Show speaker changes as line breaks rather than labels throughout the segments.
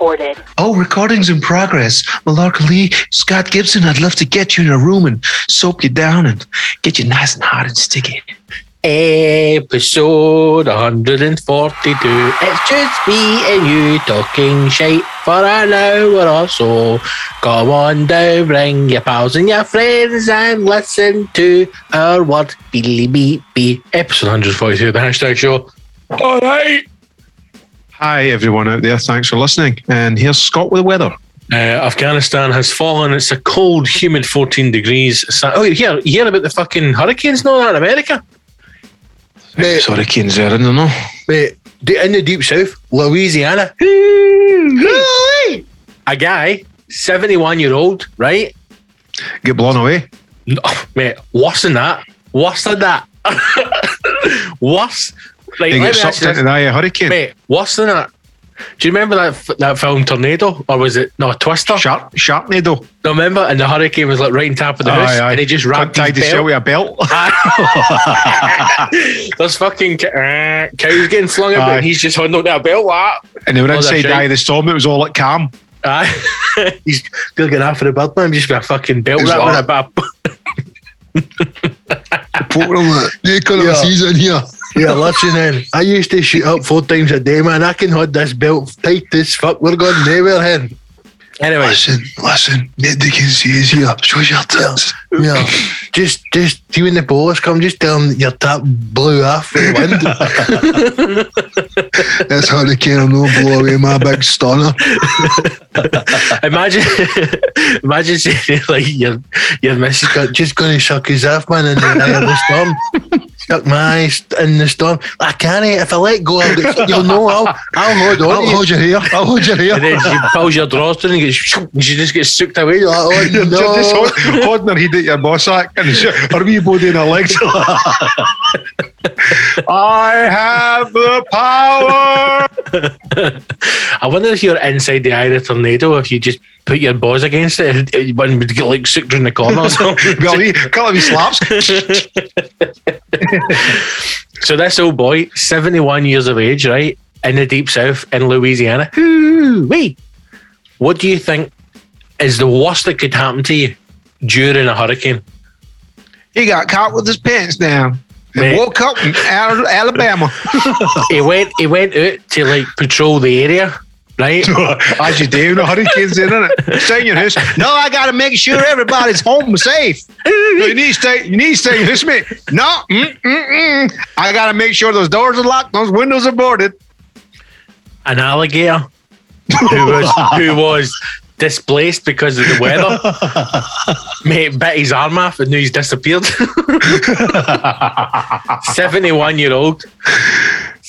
recorded.
Oh, recording's in progress. Malark Lee, Scott Gibson, I'd love to get you in a room and soap you down and get you nice and hot and sticky.
Episode 142. It's just me and you talking shite for an hour or so. Come on down, bring your pals and your friends and listen to our what Billy beep beep. Episode 142 of the hashtag show. All right.
Hi, everyone out there. Thanks for listening. And here's Scott with the weather.
Uh, Afghanistan has fallen. It's a cold, humid 14 degrees. So, oh, here, you hear about the fucking hurricanes and all that in America?
Mate, hurricanes there, I don't know.
Mate, in the deep south, Louisiana. A guy, 71 year old, right?
Get blown away.
No, mate, worse than that. Worse than that. worse. Like,
And
let
get sucked into
this,
the eye of a hurricane.
mate, worse than that. Do you remember that f- that film Tornado? Or was it, no, Twister?
Sharp, Sharknado.
No, remember? And the hurricane was like right on top of the house. And he just wrapped
tied
his
himself
belt.
with a belt.
There's fucking ca- uh, cows getting slung about, and he's just holding up that belt. Like that.
and they were
that's
inside the
right.
eye of the storm. It was all like calm.
Aye. he's gonna get after the bird man, just with a fucking belt
It's
wrap
like-
on a bap.
Nicola
Yeah.
in here.
Yeah, listen in. I used to shoot up four times a day, man. I can hold this belt tight as fuck. We're going nowhere hen. Anyway,
Listen, listen. Can see us here. Show your tits.
yeah, just, just, see when the bowlers come, just tell them your tap blew off the wind.
That's hurricane. I'm not blow away my big stunner.
imagine, imagine saying like your your missus got just going to suck his off, man, in the eye of the storm. Suck my eyes in the storm. I can't. Eh, if I let go, I'll get, you'll know. I'll, I'll hold on.
I'll
you.
hold your hair. I'll hold your hair.
And then she pulls your drawers and, gets, and she just gets sucked away. You're like, oh
You're
no.
just hold, holding her head at your boss sack and sh- her wee body in her legs. I have the power.
I wonder if you're inside the eye of the tornado, if you just put your balls against it, it one would get like sucked in the corner or something.
Well, he couple of slaps.
so this old boy, 71 years of age, right, in the deep south in Louisiana. Wee. What do you think is the worst that could happen to you during a hurricane?
He got caught with his pants down and
Mate.
woke up in Al- Alabama.
he went he went out to like patrol the area, right?
As you do, the hurricanes in it. Stay in your house. No, I got to make sure everybody's home and safe. No, you need to stay. You need to stay in your house, mate. No, mm, mm, mm. I got to make sure those doors are locked, those windows are boarded.
An alligator who was who was displaced because of the weather. Mate, bit his arm off and now he's disappeared. 71 year old.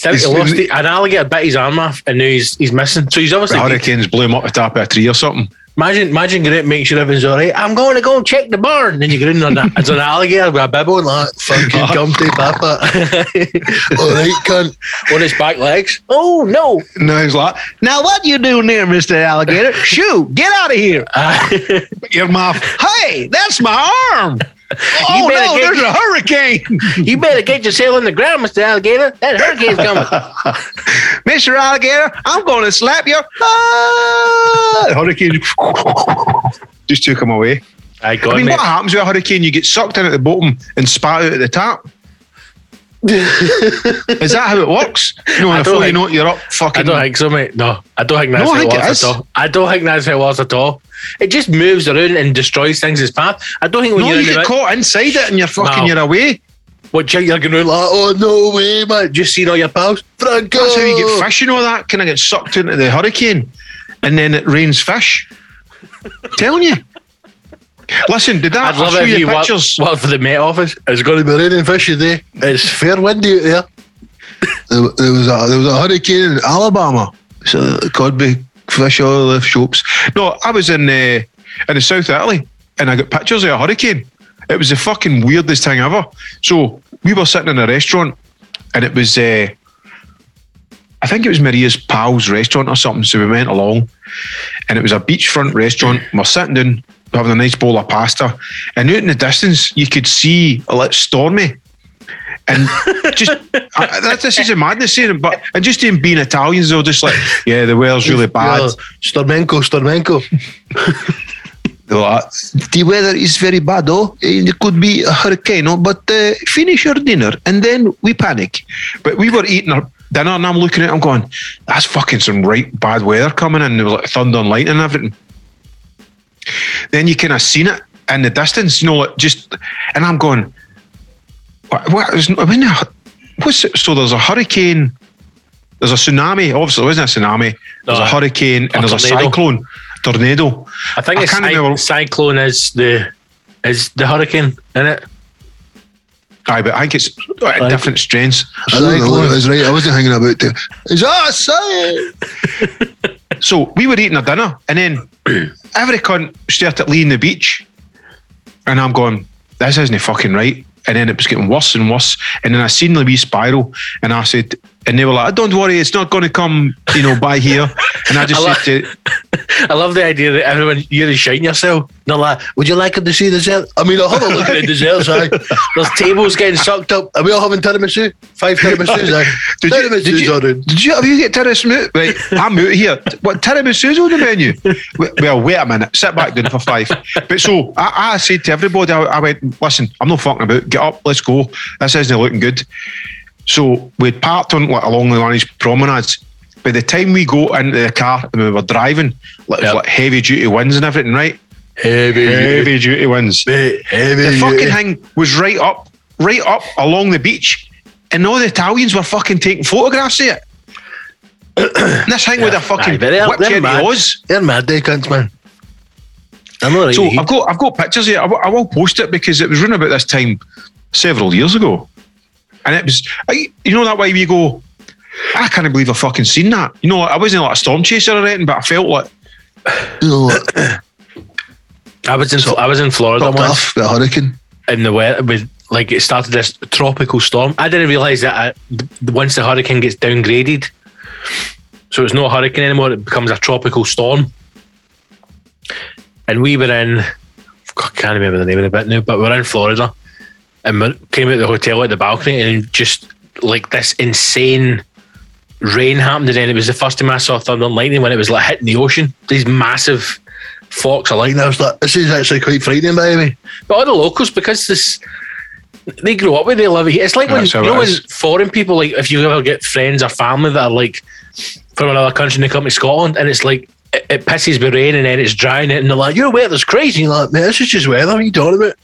70,
He's-
lost it- an alligator bit his arm off and now he's, he's missing. So he's obviously.
hurricanes blew him up the top of a tree or something.
Imagine, imagine going out make sure everything's all right. I'm going to go and check the barn. And then you get in on that. It's an alligator with a bibble and like, fucking come to papa. all right, cunt. On his back legs. Oh, no.
No, he's like, now what you doing there, Mister Alligator? Shoo, get out of here! Your mouth. Hey, that's my arm. Oh no, there's a hurricane,
you better get your sail on the ground, Mr. Alligator. That hurricane's coming.
Mister Alligator. I'm going to slap you. Ah! The hurricane just took him away.
I got
I mean, what happens with a hurricane? You get sucked in at the bottom and spat out at the top. Is that how it works? You know, before you know it, you're up fucking.
I don't think so, mate. No, I don't think that's
No,
how it works at all. I don't think that's how it works at all. It just moves around and destroys things as path. I don't think when
no,
you're
you get
mid-
caught inside it and you're fucking
No.
you're away.
what you're going around like, oh no way, man! Just seeing all your pals. Franco.
That's how you get fish, you all that? Can I get sucked into the hurricane and then it rains fish. Telling you. Listen, did that
I'd love it if
you
work,
pictures?
work for the Met Office. It's going to be raining fish today. It's fair windy out there.
There, there was a there was a hurricane in Alabama, so it could be fish all the shops. No, I was in uh, in the South Italy and I got pictures of a hurricane. It was the fucking weirdest thing ever. So we were sitting in a restaurant and it was uh, I think it was Maria's pal's restaurant or something. So we went along, and it was a beachfront restaurant. We're sitting down having a nice bowl of pasta, and out in the distance you could see a little stormy, And just I, that, this is a madness saying, but and just in being Italians, they're just like, yeah, the weather's really bad.
Yeah, Stormenko, Stormenko.
The weather is very bad, oh, it could be a hurricane, oh, but uh, finish your dinner and then we panic. But we were eating our dinner and I'm looking at it, I'm going, that's fucking some right bad weather coming in. There was like thunder and lightning and everything. Then you kind of seen it in the distance, you know, like just, and I'm going, what, what is, I mean, what's it? So there's a hurricane, there's a tsunami, obviously, there wasn't a tsunami, there's
No,
a hurricane, and
a
there's a cyclone, tornado.
I think
I
it's
can't
cy-
remember-
cyclone is the is the hurricane in it.
Aye, but I think it's uh, different strains.
I don't know, that's right. I wasn't hanging about there. Is that a sign?
So we were eating a dinner, and then every cunt started leaving the beach, and I'm going, "This isn't fucking right." And then it was getting worse and worse, and then I seen the wee spiral, and I said, and they were like, "Don't worry, it's not going to come, you know, by here." And I just
I
said, to,
I love the idea that everyone you're shine yourself. They're like, would you like to see the dessert? I mean, I'll have a look at the desserts. Aye. There's tables getting sucked up.
Are we all having tiramisu? Five tiramisus, aye.
Did you, did, you,
ordered.
did you have you get tiramisu? Right, I'm out here. What tiramisus on the menu? Well, wait a minute. Sit back down for five. But so I, I said to everybody, I, I went, listen, I'm not fucking about. Get up, let's go. This isn't looking good. So we'd parked on like, along the Lannish promenades. By the time we go into the car and we were driving, like,
Yep.
like heavy duty winds and everything, right?
Heavy,
Heavy duty winds.
heavy, heavy.
The fucking thing was right up, right up along the beach, and all the Italians were fucking taking photographs of it. And this thing with a fucking
Aye,
whipped
they're mad.
Oz.
They're mad, they cunts, man.
I'm not
So I've got I've got pictures here. I will, I post it because it was running about this time several years ago, and it was I, you know that way we go. I can't believe I fucking seen that. You know, I wasn't like a storm chaser or anything, but I felt like
what?
I was in I was in Florida
Topped
once.
off with a hurricane.
in the weather with like it started this tropical storm. I didn't realize that I, once the hurricane gets downgraded, so it's not a hurricane anymore. It becomes a tropical storm. And we were in, I can't remember the name of the bit now, but we're in Florida, and came out the hotel at the balcony, and just like this insane rain happened. And then it was the first time I saw thunder and lightning when it was like hitting the ocean. These massive forks of lightning.
I was like, this is actually quite frightening, by the way.
But all the locals, because this, they grow up with it, they live it here. It's like when you know when foreign people, like if you ever get friends or family that are like from another country and they come to Scotland, and it's like it, it pisses with rain and then it's drying it, and they're like, "Your weather's crazy."
You're like, man, this is just weather. What are you talking about?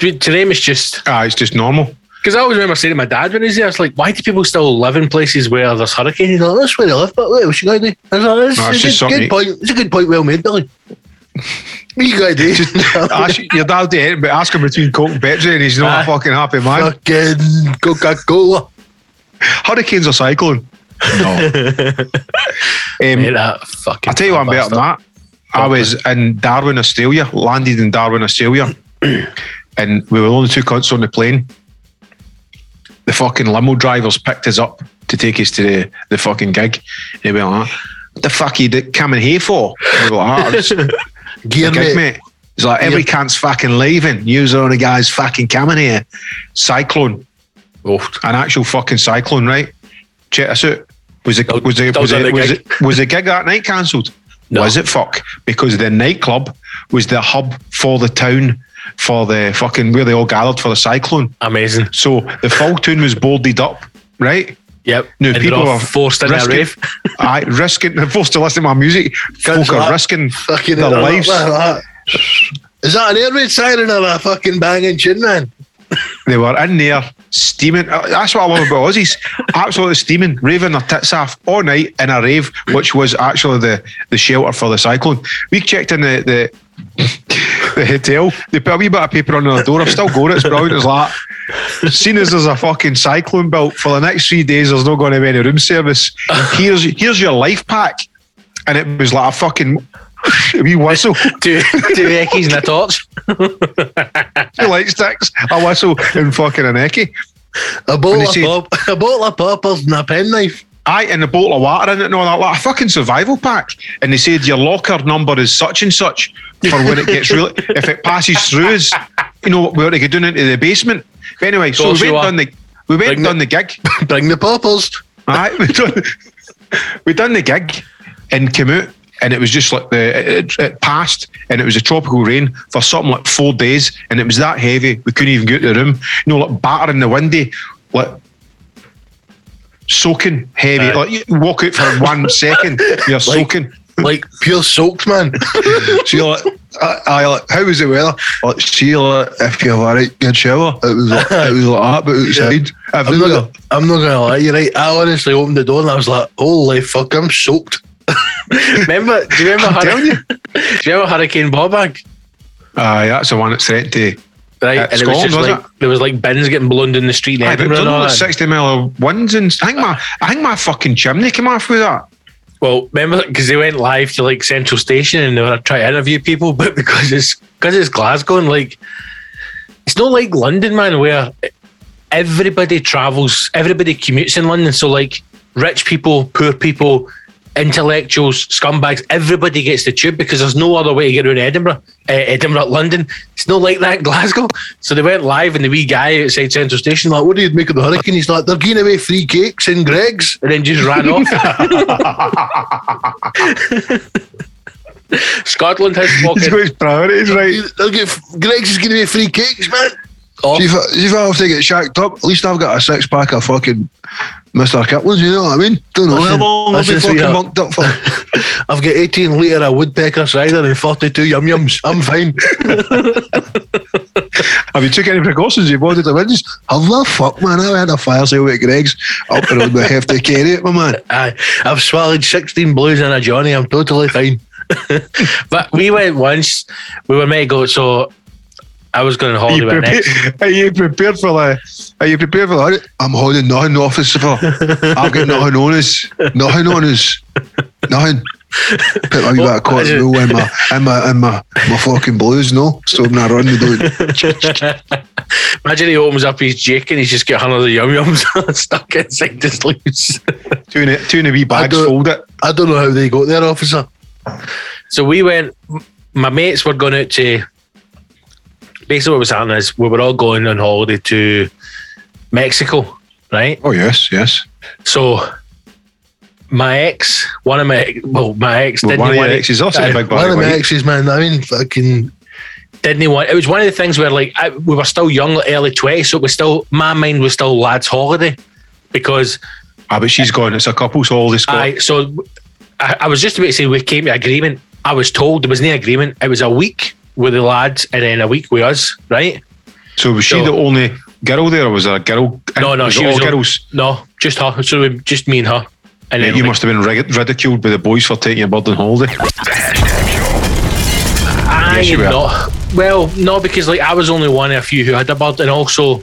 Them, it's just
ah, it's just normal.
because I always remember saying to my dad when he's there, "It's like, why do people still live in places where there's hurricanes?"
He's like, that's where they live, but wait, what's you going to do? I was like,
No, it's
this
just
a good point. It's a good point, well made, Billy. What you going to do?
ask your dad to but ask him between Coke and Pepsi, and he's not
Aye.
a fucking happy man.
Fucking Coca Cola.
Hurricanes or cyclone? No. um,
that fucking.
I'll tell you what I'm better than that. I was in Darwin, Australia, landed in Darwin, Australia, and we were the only two cunts on the plane. The fucking limo drivers picked us up to take us to the, the fucking gig. They were like, what the fuck are you coming here for? We were like, "Ah, it's the
Gear,
gig,
mate.
mate. It's like, every cunt's fucking leaving. You're the only guys fucking coming here. Cyclone,
Oh,
an actual fucking cyclone, right? Check this out. Was it was it
That
was
was on
the,
the
was, it, was the gig that night cancelled?
No.
Was it fuck? Because the nightclub was the hub for the town for the fucking where they all gathered for the cyclone.
amazing.
So the full town was boarded up, right?
Yep.
No,
and
people
they're forced into a
risking-
rave.
I risking they're forced to listen to my music.
Guns
Folk are risking
Fucking
their lives.
like that. Is that an air raid siren or a fucking banging tune, man?
They were in there steaming. Uh, That's what I love about Aussies. Absolutely steaming, raving their tits off all night in a rave, which was actually the, the shelter for the cyclone. We checked in the, the the hotel. They put a wee bit of paper on the door. I've still got it. It's brilliant. It's like, seen as there's a fucking cyclone built for the next three days, there's not going to be any room service. Here's here's your life pack. And it was like a fucking wee whistle.
two two eckies and a torch.
Two light sticks, a whistle, and fucking an ecky.
A bottle of
said-
pop, a bottle of poppers and a penknife.
Aye, and a bottle of water in it and all that, like a fucking survival pack. And they said your locker number is such and such for when it gets really, if it passes through us, you know, we're to get down into the basement. But anyway, so we went down the, we went
Bring
and done the gig.
Bring the poppers.
Aye, we done, we done the gig and came out, and it was just like the it, it passed, and it was a tropical rain for something like four days, and it was that heavy we couldn't even get to the room. You know, like battering the windy, like soaking heavy.
Aye.
Like you walk out for one second, you're soaking.
Like pure soaked, man.
You're like, I, I like, how was the weather? Like, see, like, if you have a right good shower, it was like, it was like that, but outside.
I'm not, I'm not gonna lie, you're right. I honestly opened the door and I was like, holy fuck, I'm soaked.
Remember? Do you remember?
telling
Hurricane, do you remember Hurricane Bawbag?
Aye, that's the one that's threatened to.
Right,
At
and it was just
was
like
it?
there was like bins getting blown in the street
Aye, but it was
and all
like sixty mile of winds, and I think my I think my fucking chimney came off with that.
Well, remember because they went live to like Central Station and they were trying to interview people, but because it's because it's Glasgow and like it's not like London, man, where everybody travels, everybody commutes in London. So like rich people, poor people, intellectuals, scumbags, everybody gets the tube because there's no other way to get around Edinburgh, uh, Edinburgh, London. It's not like that in Glasgow. So they went live and the wee guy outside Central Station like,
What do you make of the hurricane? He's like, they're giving away free cakes in Greggs.
and then just ran off. Scotland has
He's
fucking
got his priorities right.
They'll get, Greggs is giving away free cakes, man.
off.
See if, I, see if I have to get shacked up, at least I've got a six pack of fucking Mr. Kipling's, you know what I mean? Don't know how long I'll be
listen,
fucking uh,
sweetheart.
bunked up for.
I've got 18 litre of woodpecker cider and 42 yum yums. I'm fine.
Have you took any precautions? You wanted to witness?
Have the fuck, man? I had a fire sale at Greggs up the road with hefty carry it, my man.
Aye, I've swallowed 16 blues and a Johnny. I'm totally fine.
But we went once. We were meant to go. So I was going to
hold
holiday
you,
with next.
prepared, are you prepared for the? Are you prepared for that?
I'm holding nothing in the office for. I've got nothing on us. Nothing on us. Nothing. Put my wee bit of cotton wool in my, in my, in my, my fucking blues, no? So when I run, we don't.
Imagine he opens up his Jake and he's just got hundreds of yum yums stuck inside his sleeves.
Two in the, two in the wee bags,
don't-
fold it.
I don't know how they got there, officer.
So we went. My mates were going out to. Basically, what was happening is we were all going on holiday to Mexico, right?
Oh yes, yes.
So my ex, one of my well, my ex
Well,
didn't
one of your
want
exes also a
Aye,
big
One of
of
my
weight.
exes, man. I mean, fucking.
didn't he want it was one of the things where like I, we were still young like early 20s so it was still my mind was still lads holiday because
Ah, but she's gone. It's a couple's holiday. Scott.
I so I, I was just about to say we came to agreement I was told there was no agreement it was a week with the lads and then a week with us right
So was she
So-
the only girl there, or was there a girl?
no no
was
she
it all
was
girls.
no just her so we- just me and her and then
you must have been ridiculed by the boys for taking your bird on holiday.
I
Yes, you were.
not well no because like I was only one of a few who had a bird and also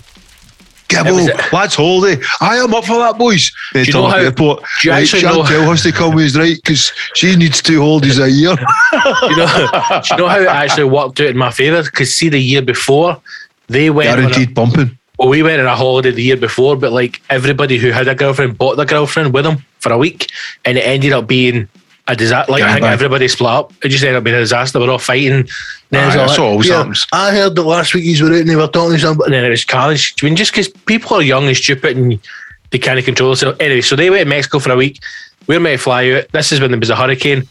Gibbo, lads, holiday. I am up for that, boys. They
you
turn
know how-
airport.
do you
right,
actually know-
has to come with us, right? Because she needs two holidays a year.
you know, do you know how it actually worked out in my favour? Because see, the year before, they went. On a,
bumping.
well, we went on a holiday the year before, but like everybody who had a girlfriend bought their girlfriend with them for a week, and it ended up being a disaster. Like I think everybody split up. It just ended up being a disaster. We're all fighting. Then
Aye, that's
like-
what always
Yeah,
happens.
I heard that last week you were out and they were talking to somebody.
and then it was college. I mean, just because people are young and stupid and they can't control themselves. Anyway, so they went to Mexico for a week. We were meant to fly out. This is when there was a hurricane.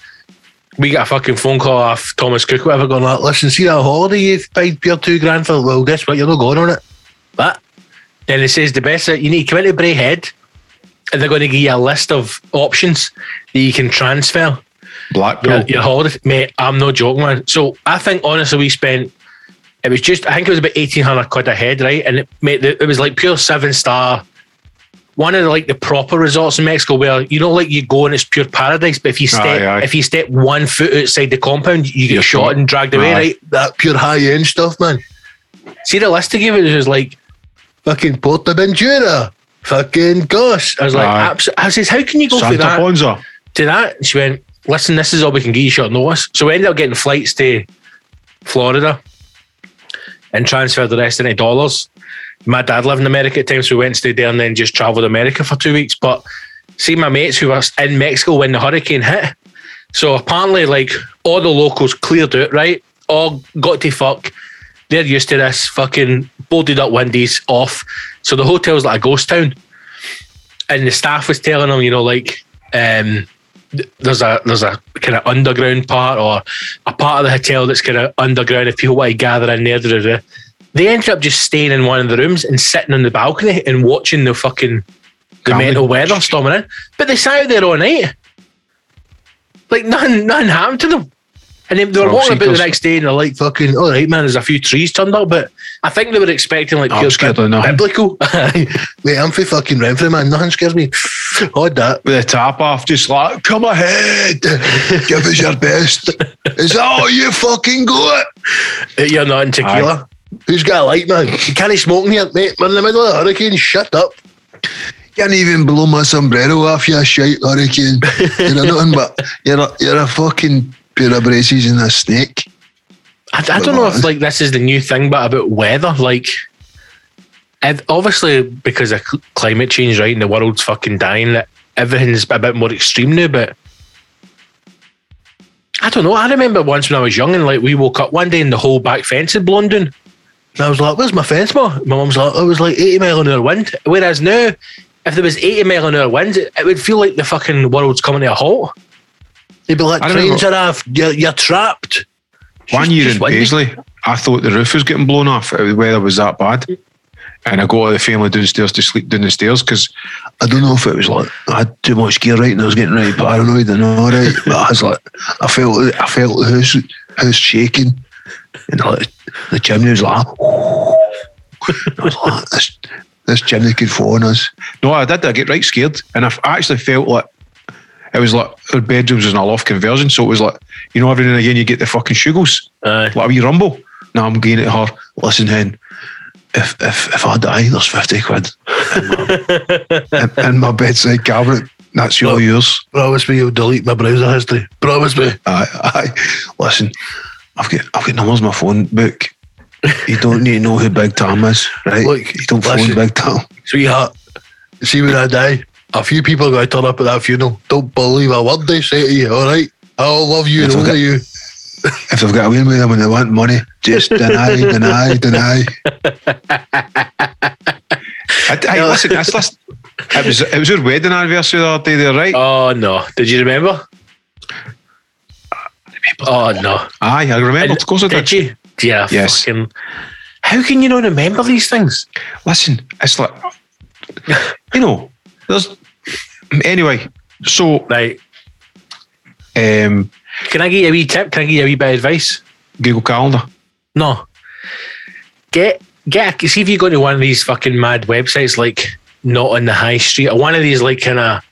We got a fucking phone call off Thomas Cook, whatever, going like,
Listen, see that holiday you've paid pure two grand for? Well, guess what? You're not going on it.
But Then it says the best that you need to come into Braehead and they're going to give you a list of options that you can transfer
Blackpool.
your, your holiday. Mate, I'm not joking, man. So I think honestly, we spent it was just I think it was about eighteen hundred quid a head, right? And it made it was like pure seven star. One of the, like the proper resorts in Mexico where you know like you go and it's pure paradise, but if you step
Aye, aye.
if you step one foot outside the compound, you get
You're
shot
shot.
and dragged away,
Aye.
right?
That pure high end stuff, man.
See the list they gave it was like
Fucking Portaventura. Fucking gosh.
I was like, abs- I says, how can you go
Santa
that?
Ponsa.
to that. And she went, listen, this is all we can get you short notice. So we ended up getting flights to Florida and transferred the rest into dollars. My dad lived in America at the time, so we went and stayed there and then just travelled America for two weeks. But see my mates who were in Mexico when the hurricane hit. So apparently, like all the locals cleared out, right? All got to fuck. They're used to this fucking boarded up Wendy's off. So the hotel's like a ghost town. And the staff was telling them, you know, like, um, there's a there's a kind of underground part or a part of the hotel that's kind of underground if people want to gather in there. They ended up just staying in one of the rooms and sitting on the balcony and watching the fucking the mental weather storming in. But they sat out there all night. Like nothing, nothing happened to them. And then they were
Frog
walking about the next day and they're like, fucking, all right, man, there's a few trees turned up. But I think they were expecting like oh,
I'm
pure
scared of nothing.
biblical.
Mate, I'm for fucking Renfrew, man. Nothing scares me. Odd that.
With the tap off, just like, come ahead.
Give us your best. Is that all you fucking got?
You're not in tequila.
Who's got a light, man? You can't smoke in here, mate. We're in the middle of a hurricane. Shut up.
Can't even blow my sombrero off you shite hurricane. You're a nothing but you're a, you're a fucking pair of braces and a snake.
I, I don't know if like this is the new thing, but about weather, like. ev- Obviously, because of climate change, right, and the world's fucking dying, that everything's a bit more extreme now. But I don't know. I remember once when I was young, and like we woke up one day and the whole back fence had blown down.
And I was like, where's my fence, ma?
My mum's like, "Oh, it was like 80 mile an hour wind. Whereas now, if there was 80 mile an hour wind, it, it would feel like the fucking world's coming to a halt.
They'd be like, trains are off. You're, you're trapped.
One year in. Paisley, I thought the roof was getting blown off. uh, The weather was that bad. And I got the family downstairs to sleep down the stairs because
I don't know if it was like I had too much gear right and I was getting really paranoid and all right. But I was like, I felt I felt the house house shaking, and like the chimney was like, was like, this this chimney could fall on us.
no, I did. I get right scared, and I actually felt like it was like our bedrooms was in a loft conversion, so it was like you know every now and again you get the fucking sugars,
Uh,
like a wee rumble. Now I'm going at her.
Listen, hen, if if if I die, there's fifty quid in, in my bedside cabinet. That's all yours.
Promise me you'll delete my browser history. Promise me.
Aye, aye. Listen, I've got I've got numbers on my phone book. You don't need to know who Big Tom is, right?
Look,
you don't phone
listen.
Big Tom.
Sweetheart, see when I die, a few people are going to turn up at that funeral. Don't believe a word they say to you, all right? I'll love you and only you.
If they've got away with them and they want money, just deny, deny, deny.
I, I, listen, that's, listen, it was it was our wedding anniversary the other day, there, right?
oh no! Did you remember? Oh no!
Aye, I remember.
And
of course I did.
Did you? Yeah.
Yes.
Fucking, how can you not remember these things?
Listen, it's like you know, there's anyway. So,
Right.
um,
Can I give you a wee tip? Can I give you a wee bit of advice?
Google Calendar.
No. Get get see if you go to one of these fucking mad websites like not on the high street or one of these like kind of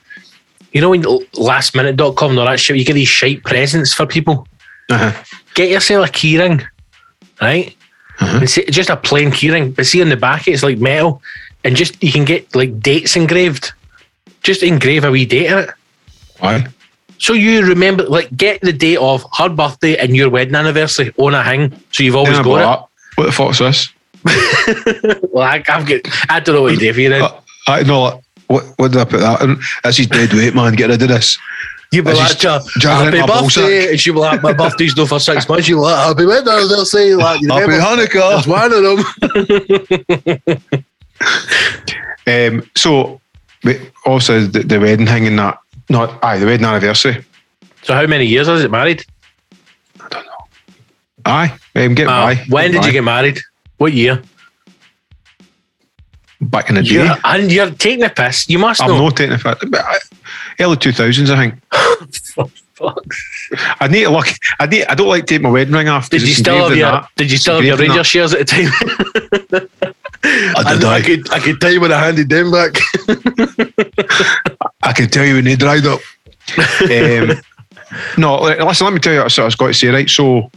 you know when lastminute.com and all that shit you get these shite presents for people
Uh-huh.
get yourself a keyring right
Uh-huh.
see, just a plain keyring but see on the back it's like metal and just you can get like dates engraved just engrave a wee date in it
Why?
so you remember like get the date of her birthday and your wedding anniversary on a hang so you've always got it
that. What the fuck's this?
Well, I, I've got, I don't know what you do for you then.
Uh, I know. What? What did I put that? in? That's his dead weight, man. Get rid of this.
You be
I
like,
just
"Ja-
jam it
happy
my
birthday. And she will like, my birthday's no for six months. You be like, happy
wedding, they'll say, like, you
Happy Hanukkah.
there's one of them.
Um, so, but also the, the wedding thing and that. Not aye, the wedding anniversary.
So how many years is it married? I don't know.
Aye, um, get
Uh,
by.
when did
by.
you get married? What year?
back in the day?
You're, and you're taking a piss. You must
I'm
know.
not taking a piss. early two thousands, I think.
Fuck.
I need to look. I need. I don't like taking my wedding ring off.
Did you
it's
still have your
that.
Did you
It's
still have your
engraved
Ranger shares at the time?
I
I,
did,
I,
I,
could, I could tell you when I handed them back.
I can tell you when they dried up.
um, no, li- listen. Let me tell you what I was going to say. Right, so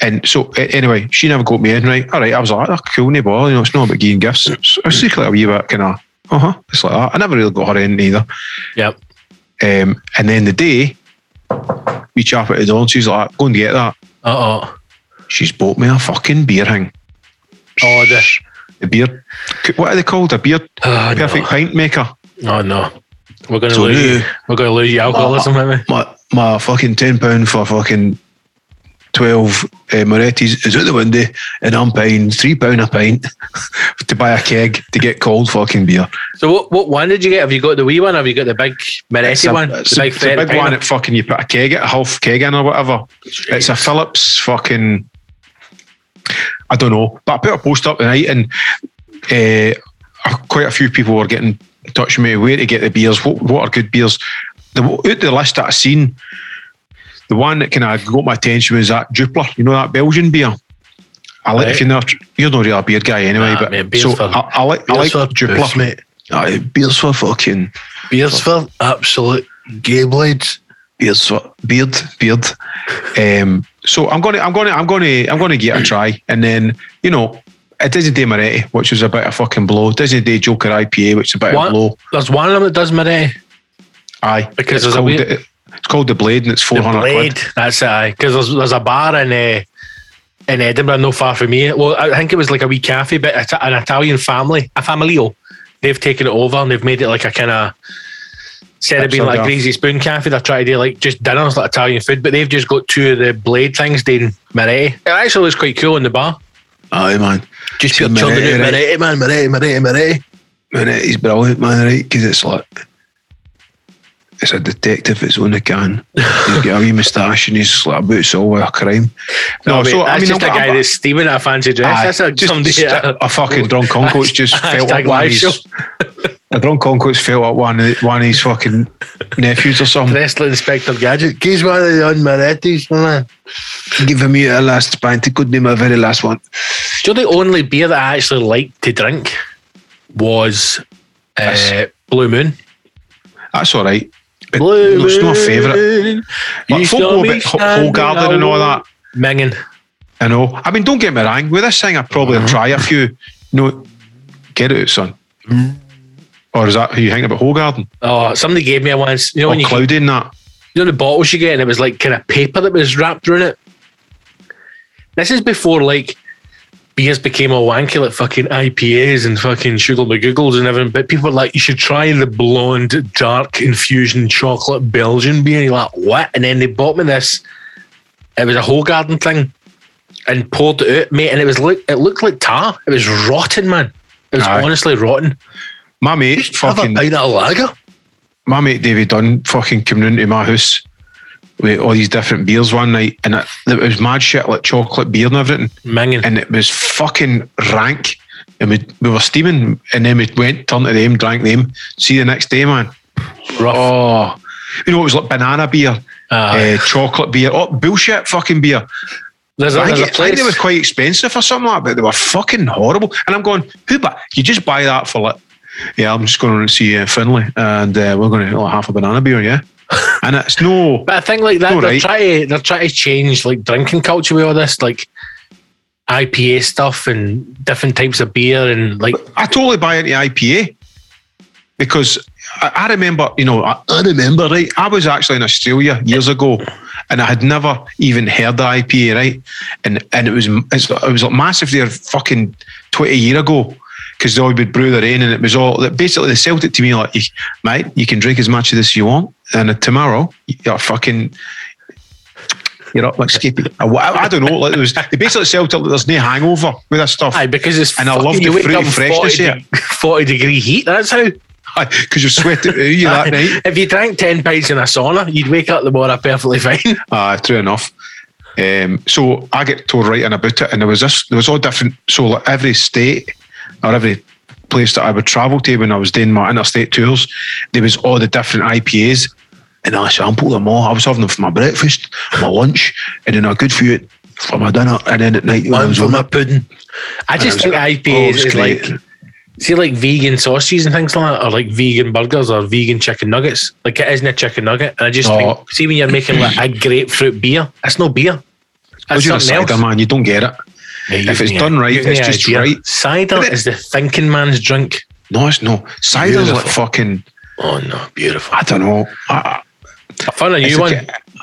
and so anyway, she never got me in. Right, all right. I was like, oh, cool, no bother. You know, it's not about giving gifts. It's, it's secretly a wee bit kind of, uh huh. It's like that. I never really got her in either.
yep.
Um, and then the day we chap at the door, and she's like, go and get that.
Uh oh.
She's bought me a fucking beer hang.
Oh, the,
The beer, what are they called? A beer
oh,
perfect pint maker.
Oh, no. We're going to
So
lose
now-
you. We're going to lose you alcoholism, aren't?
My my fucking ten pound for fucking
12 uh, Moretti's is out the window and I'm paying £3 a pint to buy a keg to get cold fucking beer.
So what, what one did you get? Have you got the wee one or have you got the big Moretti
a,
one?
It's,
the
a,
big,
it's a big one that fucking you put a keg, a half keg in or whatever. It's a Philips fucking. I don't know, but I put a post up tonight and uh, quite a few people were getting in touch with me where to get the beers, what, what are good beers. The, out the list that I've seen, the one that kind of got my attention was that Dupler, you know, that Belgian beer. I like,
Right.
if you're not, you're not really a beer guy anyway,
Nah,
but
mate, beer's
so
for-
I, I like, I like Dupler.
booths, mate.
Aye, beers for fucking
Beers for absolute gay blades.
beard, sw- beard, beard. Um, so I'm gonna, I'm gonna, I'm gonna, I'm gonna give it a try, and then you know, it doesn't do Moretti, which was about a fucking blow. It doesn't do Joker IPA, which is a bit
What?
of blow.
There's one of them that does Moretti.
Aye,
Because
it's
there's a weird-
the, it's called the Blade, and it's four
The Blade.
quid.
That's it. Because there's, there's a bar in uh, in Edinburgh, no far from me. Well, I think it was like a wee cafe, but it's an Italian family, a familio. They've taken it over and they've made it like a kind of instead of being like
Upside down.
Greasy Spoon Cafe, they're trying to do like just dinners like Italian food, but they've just got two of the blade things doing Moretti. It actually looks quite cool in the bar.
Aye, man,
Just
See,
pure churning
Moretti,
out
right?
Moretti, man. Moretti, Moretti, Moretti.
Moretti's brilliant, man, right? Because it's like. It's a detective. It's on the can. He's got a wee moustache and he's like about to solve a crime.
No,
so
that's just
I'm-
a guy
I'm-
that's steaming at a fancy dress.
Aye,
that's a,
just,
somebody
just
at
a, fucking drunk uncle. It's just felt up one
show.
a drunk uncle's felt up one of, one of his fucking nephews or something.
Wrestling Inspector Gadget.
He's one of the un-Morettis, man.
Give me a last pint. It could be my very last one.
Do you know the only beer that I actually liked to drink was uh, Blue Moon?
That's all right. But
Blue
it's not my favourite.
Moon,
Like,
you
folk
saw
go a
me
bit Hoegaarden and all that.
Minging.
I know. I mean, don't get me wrong. With this thing, I'd probably
Uh-huh.
try a few. No, get it out, son. Or is that who you think about Hoegaarden?
Oh, somebody gave me a once. You know
Or
when you,
Cloudy and that?
you know the bottles you get and it was like kind of paper that was wrapped around it. This is before like beers became all wanky like fucking IPAs and fucking sugar McGoogles and everything. But people were like, you should try the blonde dark infusion chocolate Belgian beer. And you're like, what? And then they bought me this. It was a Hoegaarden thing, and poured it out, mate. And it was look, it looked like tar. It was rotten, man. It was
Aye.
honestly rotten.
My mate,
Have a
fucking,
pint of lager.
my mate David Dunn, fucking coming into my house with all these different beers one night, and it, it was mad shit like chocolate beer and everything.
Minging.
and it was fucking rank. And we, we were steaming, and then we went, turned to them, drank them. See you the next day, man.
Rough.
Oh, you know, it was like banana beer,
Aye.
uh, chocolate beer, oh, bullshit fucking beer.
there's a,
I
there's
think,
a
it- I think they
place.
was quite expensive or something like that, but they were fucking horrible. And I'm going, who, but you just buy that for like, yeah, I'm just going to see uh, Finley, and uh, we're going to like, half a banana beer, yeah. And it's no,
But I think like that
No,
they're
right.
trying to they're trying to change like drinking culture with all this like IPA stuff and different types of beer and like
I totally buy into IPA because I, I remember, you know, I,
I remember,
right? I was actually in Australia years ago, and I had never even heard the IPA, right? And and it was it was like massive there, fucking twenty year ago, because they would brew their own, and it was all basically they sold it to me like, mate, you can drink as much of this as you want, and tomorrow you're fucking. You're up like Skippy. I, I don't know. Like it was, they basically sold it like there's no hangover with this stuff.
aye because it's
And I love the
you wake
fruity
up in
freshness
40,
here.
de- 40 degree heat. That's how.
Because you're sweating you that night.
If you drank ten pints in a sauna, you'd wake up the morning perfectly fine.
Ah, true enough. Um, so I get told right in about it, and there was this, there was all different. So like every state or every place that I would travel to when I was doing my interstate tours, there was all the different IPAs, and I sampled them all. I was having them for my breakfast, my lunch, and then a good few for my dinner, and then at night I was
for
on
my pudding.
I just think
I was- oh,
IPAs is
great.
like see like vegan sausages and things like that, or like vegan burgers or vegan chicken nuggets. Like it isn't a chicken nugget. And I just
Oh.
think see when you're making like a grapefruit beer, it's no beer. That's something
cider
else.
man, you don't get it.
Yeah,
If it's done right, it's just
idea.
right.
Cider
it-
is the thinking man's drink.
No, it's no. Cider's like
Beautiful.
fucking.
Oh no, beautiful.
I don't know. I,
I found a new one.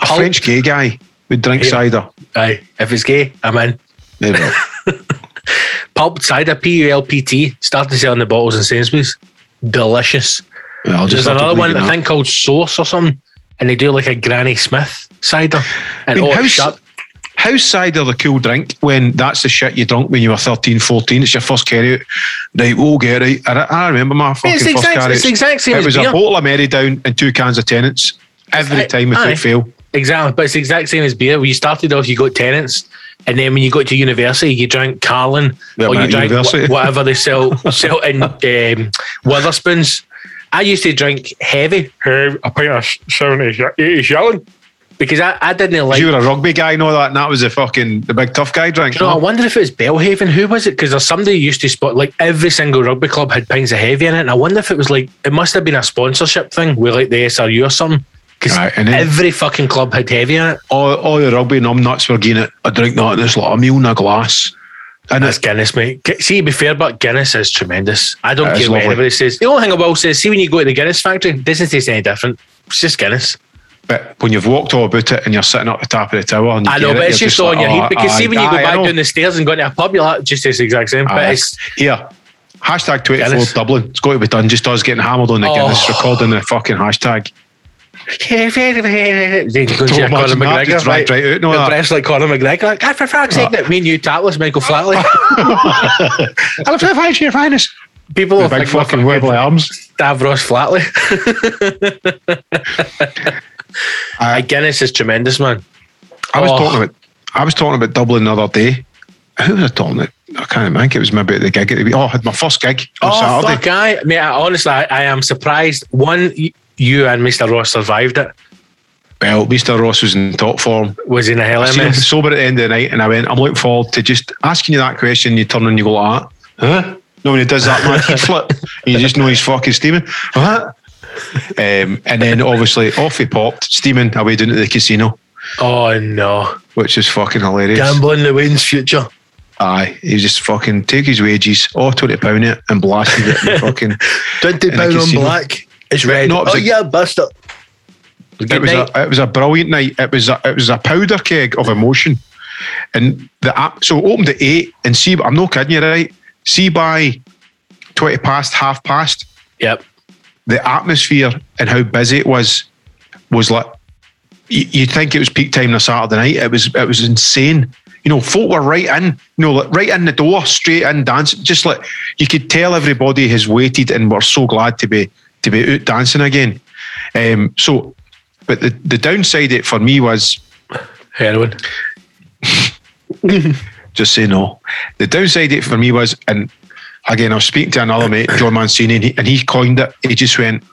a French gay guy would drink
Yeah.
cider.
Aye, if it's gay, I'm in.
There we go.
Pulp cider, P U L P T, started selling the bottles in Sainsbury's. Delicious.
Yeah, I'll just
There's another one I think called Source or something, and they do like a Granny Smith cider. And
I mean,
oh,
how
shut.
How house cider the cool drink when that's the shit you drunk when you were 13, 14. It's your first carry out. Right, we'll get it. I, I remember my fucking
It's
first
exact,
carry
it's the exact same
It
as
was
beer.
a bottle of Mary Down and two cans of Tennent's every
I-
time
aye.
without fail.
Exactly, but it's the exact same as beer. When you started off, you got Tennent's, and then when you got to university, you drank Carling
Yeah,
or you drank wh- whatever they sell sell in um, Wetherspoons. I used to drink heavy, a pint of seventy, eighty shilling, because I, I didn't like.
you were a rugby guy and all that, and that was the fucking the big tough guy drink.
You know, I wonder if it was Belhaven. Who was it? Because there's somebody who used to spot like every single rugby club had pints of heavy in it. And I wonder if it was like it must have been a sponsorship thing with like the SRU or something. Because
Right,
every fucking club had heavy in it.
all, all the rugby numbnuts were getting it. I drink that and it's like a meal in a glass. And
That's
it's
Guinness, mate. See, to be fair, but Guinness is tremendous. I don't care what anybody says. The only thing I will say is, see, when you go to the Guinness factory, it doesn't taste any different. It's just Guinness.
But when you've walked all about it and you're sitting up the top of the tower,
I know,
get
but
it,
it's just on
like,
your
oh,
head. Because
aye,
see, when you go back down the stairs and go into a pub, you're like, just the exact same. But
Aye.
it's
Here, hashtag 24
Guinness.
Dublin. It's got to be done. Just us getting hammered on the
Oh.
Guinness, recording the fucking hashtag.
then you go and see a
Don't
Conor McGregor, right?
right out all that.
breasts like Conor McGregor. Like, ah, for fuck's sake, that me and you tatless Michael Flatley.
Hello, five your finest.
People
The big fucking wibbly arms.
Stavros Flatley. Uh, Aye, Guinness is tremendous, man.
I was
Oh.
talking about I was talking about Dublin the other day. Who was I talking about? I can't think. It was maybe at the gig Oh, I had my first gig on
Oh,
Saturday.
fuck, I, mate, I, honestly, I, I am surprised. One, you and Mr. Ross survived it.
Well, Mr. Ross was in top form.
Was in a
seen him
LMS.
sober at the end of the night, and I went, I'm looking forward to just asking you that question. You turn and you go like that. Huh? No, when he does that mad heat flip, and you just know he's fucking steaming. Huh? Um, and then obviously off he popped, steaming away down to the casino,
Oh, no.
which is fucking hilarious.
Gambling the Wayne's future.
Aye, he just fucking take his wages, oh, 20 pound it, and blasted it. And fucking,
Twenty
In the
on black. It's red.
No, it
oh
a-
yeah, bastard.
it was a it was a brilliant night. It was a, it was a powder keg of emotion, and the app. So opened at eight, and see, I'm not kidding you, right? See by twenty past, half past,
Yep.
The atmosphere and how busy it was was like you- you'd think it was peak time on a Saturday night. It was it was insane. You know, folk were right in, you know, like right in the door, straight in dancing. Just like you could tell everybody has waited and were so glad to be to be out dancing again. Um, so, but the the downside it for me was
Heroin.
just say no. The downside it for me was, and again, I was speaking to another mate, John Mancini, and he, and he coined it. He just went,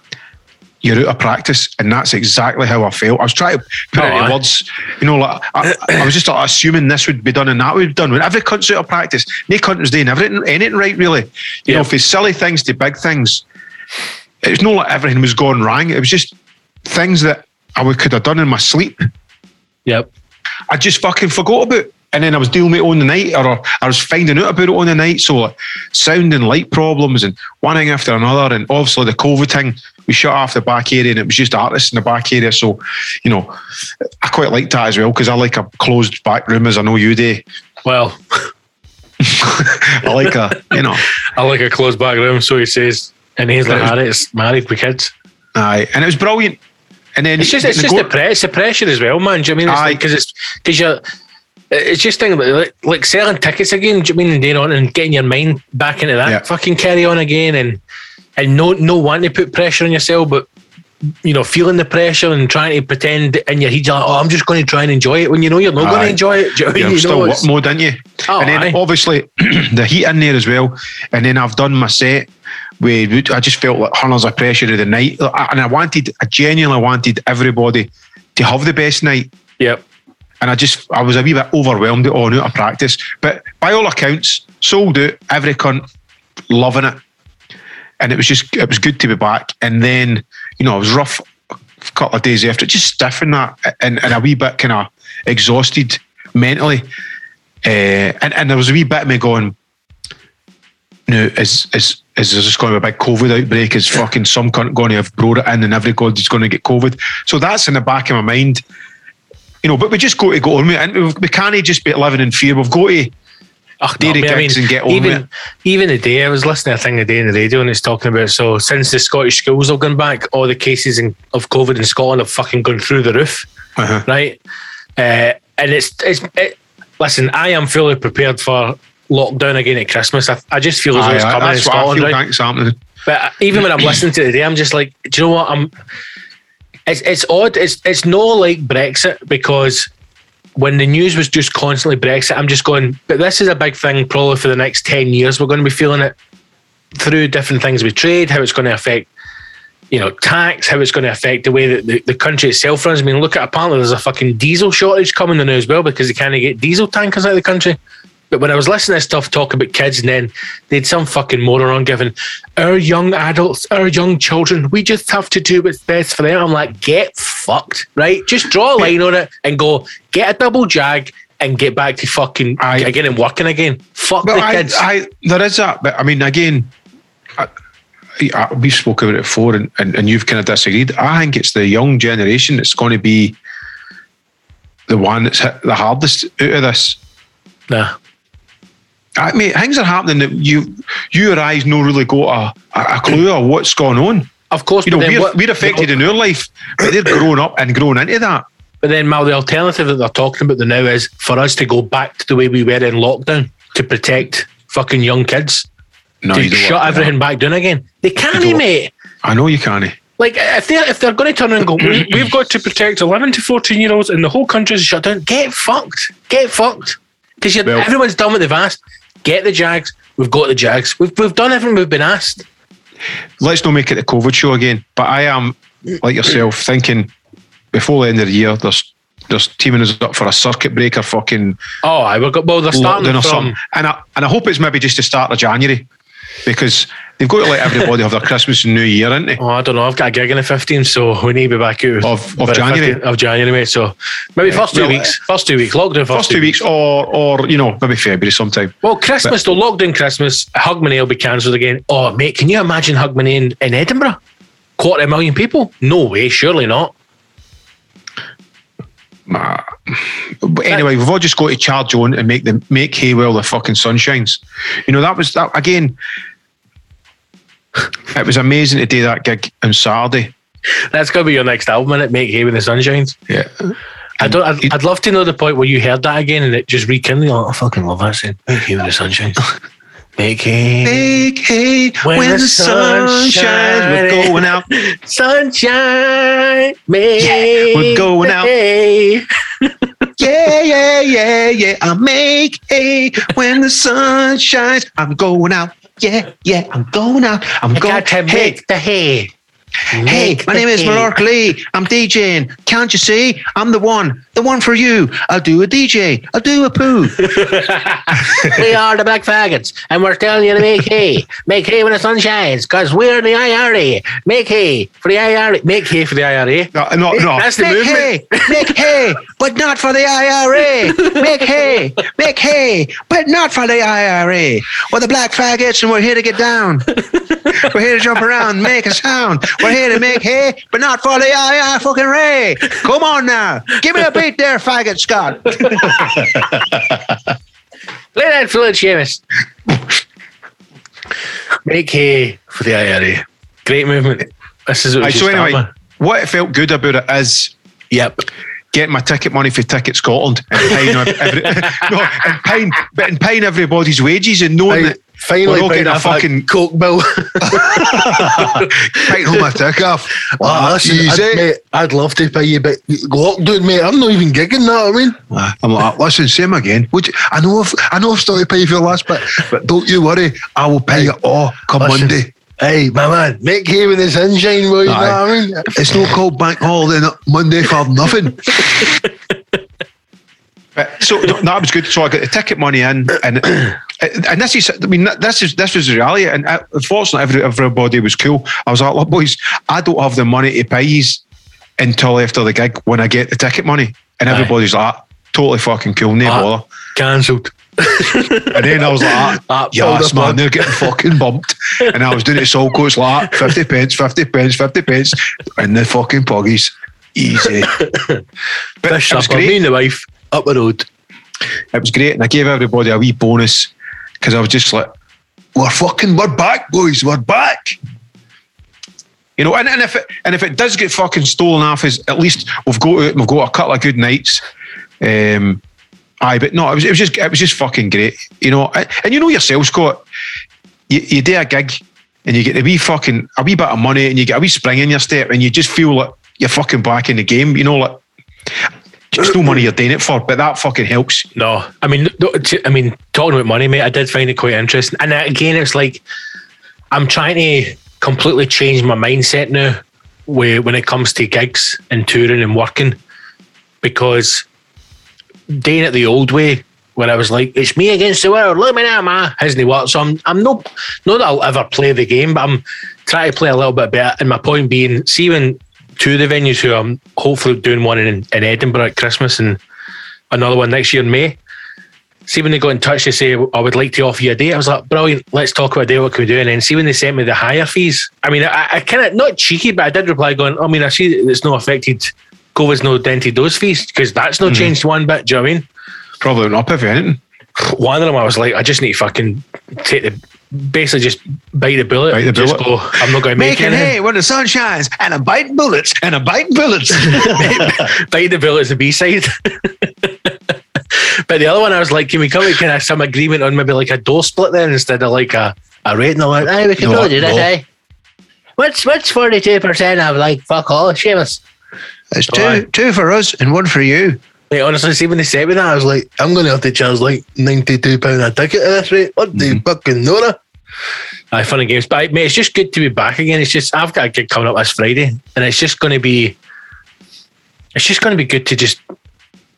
"You're out of practice," and that's exactly how I felt. I was trying to put
Oh,
it
in
words, you know, like I, I was just like, assuming this would be done and that would be done. When every cunt's out of practice, no cunt was doing everything, anything right, really. You
Yeah.
know, from silly things to big things. It's not like everything was going wrong. It was just things that I would, could have done in my sleep.
Yep.
I just fucking forgot about. And then I was dealing with it on the night, or I was finding out about it on the night. So, like, sound and light problems, and one thing after another. And obviously, the COVID thing, we shut off the back area, and it was just artists in the back area. So, you know, I quite like that as well because I like a closed back room, as I know you do.
Well,
I like a, you know,
I like a closed back room, so he says. And he's like, Harriet's married with kids.
aye. And it was brilliant. And then
It's just, it's
the
just
go-
the, pre- it's the pressure as well, man. Do you know I mean? Because it's because you're. It's just thing about like, like selling tickets again. Do you mean and on and getting your mind back into that
Yeah.
fucking carry on again and and no no wanting to put pressure on yourself, but you know feeling the pressure and trying to pretend in your head, you're like, oh, I'm just going to try and enjoy it when you know you're not going to enjoy it. Do you know what I
Yeah,
mean? You
still
know,
work
it's-
mode, didn't you?
Oh,
and then
aye.
obviously the heat in there as well. And then I've done my set where I just felt like hundreds of pressure of the night. And I wanted, I genuinely wanted everybody to have the best night.
Yep.
And I just, I was a wee bit overwhelmed at all out of practice. But by all accounts, sold out, every cunt loving it. And it was just, it was good to be back. And then, you know, it was rough a couple of days after, just stiff and that, and, and a wee bit kind of exhausted mentally. Uh, and, and there was a wee bit of me going, no, is, is, is there just going to be a big COVID outbreak? Is fucking some cunt going to have brought it in and everybody's going to get COVID? So that's in the back of my mind. You know, but we just got to go on with it. And we- can't just be living in fear. We've got to do the gigs and get on
even. Even the day I was listening to a thing the day in the radio and it's talking about so since the Scottish schools have gone back, all the cases in, of COVID in Scotland have fucking gone through the roof,
Uh-huh.
right? Uh, and it's it's it, listen, I am fully prepared for lockdown again at Christmas. I, I just feel as though it's coming in
I
Scotland,
feel
right? But even when I'm listening to it today, I'm just like, do you know what? I'm. It's it's odd. It's it's no like Brexit because when the news was just constantly Brexit, I'm just going. But this is a big thing, probably for the next ten years. We're going to be feeling it through different things with trade, how it's going to affect, you know, tax, how it's going to affect the way that the, the country itself runs. I mean, look at apparently there's a fucking diesel shortage coming in as well because they can't get diesel tankers out of the country. But when I was listening to stuff talk about kids, and then they'd some fucking moron giving our young adults, our young children, we just have to do what's best for them. I'm like, get fucked, right? Just draw a line on it and go, get a double jag and get back to fucking
Aye.
again and working again. Fuck the
I,
kids.
I, there is that. But I mean, again, I, I, we spoke about it before, and, and, and you've kind of disagreed. I think it's the young generation that's going to be the one that's hit the hardest out of this.
nah.
I mean, things are happening that you, you or I's no really got a, a clue of what's going on.
Of course,
You know, we're,
what-
we're affected in our life, but they're growing up and growing into that.
But then, Mal, the alternative that they're talking about the now is for us to go back to the way we were in lockdown to protect fucking young kids.
No,
to
you
shut everything back down again. They can't, mate.
I know you can't.
Like if they're if they're going to turn and go, "We- we've got to protect eleven to fourteen year olds, and the whole country's shut down. Get fucked. Get fucked. Because
Well-
everyone's done what they've asked. Get the Jags. We've got the Jags. We've we've done everything we've been asked.
let's not make it the COVID show again. But I am like yourself thinking before the end of the year, there's there's teaming us up for a circuit breaker fucking
Oh, I we got well. They're starting from.
something. And I and I hope it's maybe just the start of January because they've got to let everybody have their Christmas and New Year, ain't they?
Oh, I don't know. I've got a gig in the 15th, so we need to be back out
Of- of January?
15th of January, mate. So maybe first two
Well,
weeks. First two weeks. Lockdown first,
First two weeks, or or you know maybe February sometime.
Well, Christmas, though, lockdown Christmas, Hogmanay will be cancelled again. Oh, mate, can you imagine Hogmanay in, in Edinburgh? Quarter a million people? No way, surely not.
Ah. But anyway, we've all just got to charge on and make them make hay while the fucking sun shines. You know that was that again. It was amazing to do that gig on Saturday.
That's to be your next album, and it Make hay when the sun shines.
Yeah,
I don't. I'd, I'd love to know the point where you heard that again and it just rekindled. Oh, I fucking love that scene. Make hay when the sun hay.
Make hay when, the, sun shines. We're going out.
Sunshine. Make
Yeah, we're going out. Yeah, yeah, yeah, yeah. I make hay when the sun shines. I'm going out. Yeah, yeah. I'm going out. I'm
I
going.
to
Hey,
make the hay.
hey.
Make
My
the
name is
hay.
Malork Lee. I'm DJing. Can't you see? I'm the one. The one for you. I'll do a DJ. I'll do a poo.
we are the black faggots, and we're telling you to make hay. Make hay when the sun shines, because we're the IRA. Make hay for the IRA. Make hay for the IRA.
No, no, no.
That's the
make
movement.
hay, make hay, but not for the IRA. Make hay, make hay, but not for the IRA. We're the black faggots, and we're here to get down. We're here to jump around, make a sound. We're here to make hay, but not for the IRA fucking Ray. Come on now, give me a beat there, faggot Scott.
Let that fluid, Seamus. Make hay for the IRA. Great movement. This is what we
Right,
should
so anyway,
with.
what felt good about it is
Yep.
getting my ticket money for Ticket Scotland and paying, every, no, and paying, but and paying everybody's wages and knowing
Right,
that
finally
we're
paying
getting a fucking
coke bill.
Paying all my tick off.
Ah, listen,
easy.
I'd, mate, I'd love to pay you, but lockdown, mate. I'm not even gigging that. I mean,
I'm like, listen, same again. Would you, I know I've, I know I've started to pay for the last bit, but don't you worry, I will pay it all come
Listen.
Monday.
hey, my man, make hay with the sunshine, boys.
Aye.
know what I mean?
It's no called bank holiday Monday for nothing.
Uh, so no, that was good. So I got the ticket money in, and and this is, I mean, this is this was the reality. And uh, unfortunately, every, everybody was cool. I was like, look, boys, I don't have the money to pay yous until after the gig when I get the ticket money. And
Aye.
everybody's like, totally fucking cool, no
Ah.
bother.
Cancelled.
And then I was like,
Ah,
yes,
pulled
man,
the
they're getting fucking bumped. And I was doing it so coach like 50 pence, 50 pence, 50 pence, and the fucking puggies. Easy. But
Fish supper. Me
great.
and the wife up the road.
It was great. And I gave everybody a wee bonus because I was just like,
We're fucking, we're back, boys, we're back.
You know, and, and if it and if it does get fucking stolen off us, at least we've got we've got a couple of good nights. Um, Aye, but no, it was, it was just it was just fucking great, you know. And you know yourself, Scott. You, you do a gig and you get a wee fucking a wee bit of money and you get a wee spring in your step and you just feel like you're fucking back in the game. You know, like just no money you're doing it for, but that fucking helps.
No, I mean, I mean, talking about money, mate, I did find it quite interesting. And again, it's like I'm trying to completely change my mindset now when it comes to gigs and touring and working because doing it the old way where I was like, it's me against the world, look me now, man, hasn't worked. So I'm, I'm not, not that I'll ever play the game, but I'm trying to play a little bit better. And my point being, see when two of the venues who I'm hopefully doing one in, in Edinburgh at Christmas and another one next year in May, see when they got in touch they say I would like to offer you a date, I was like, brilliant, let's talk about a day, what can we do? And then see when they sent me the higher fees. I mean, I, I kind of not cheeky, but I did reply going, I mean, I see it's not affected, COVID's no dented those fees because that's not mm-hmm. changed one bit. Do you know what I mean?
Probably not up if anything.
One of them, I was like, I just need to fucking take the basically just bite the bullet. Bite the bullet. Go, I'm not going to make
it. Hey, when the sun shines, and a bite bullets, and a bite bullets.
bite the bullets, the B side. but the other one, I was like, can we come to kind of some agreement on maybe like a door split then instead of like a, a rate? And they're like, hey, we can no, do that, hey. What's what's forty two percent of like fuck all, Seamus?
It's two two for us and one for you.
Mate, honestly, see when they said me that, I was like, I'm going to have to charge like ninety-two pound a ticket at this rate. What the mm-hmm. fucking know Aye, fun and games, but mate, it's just good to be back again. It's just I've got a gig coming up this Friday, and it's just going to be, it's just going to be good to just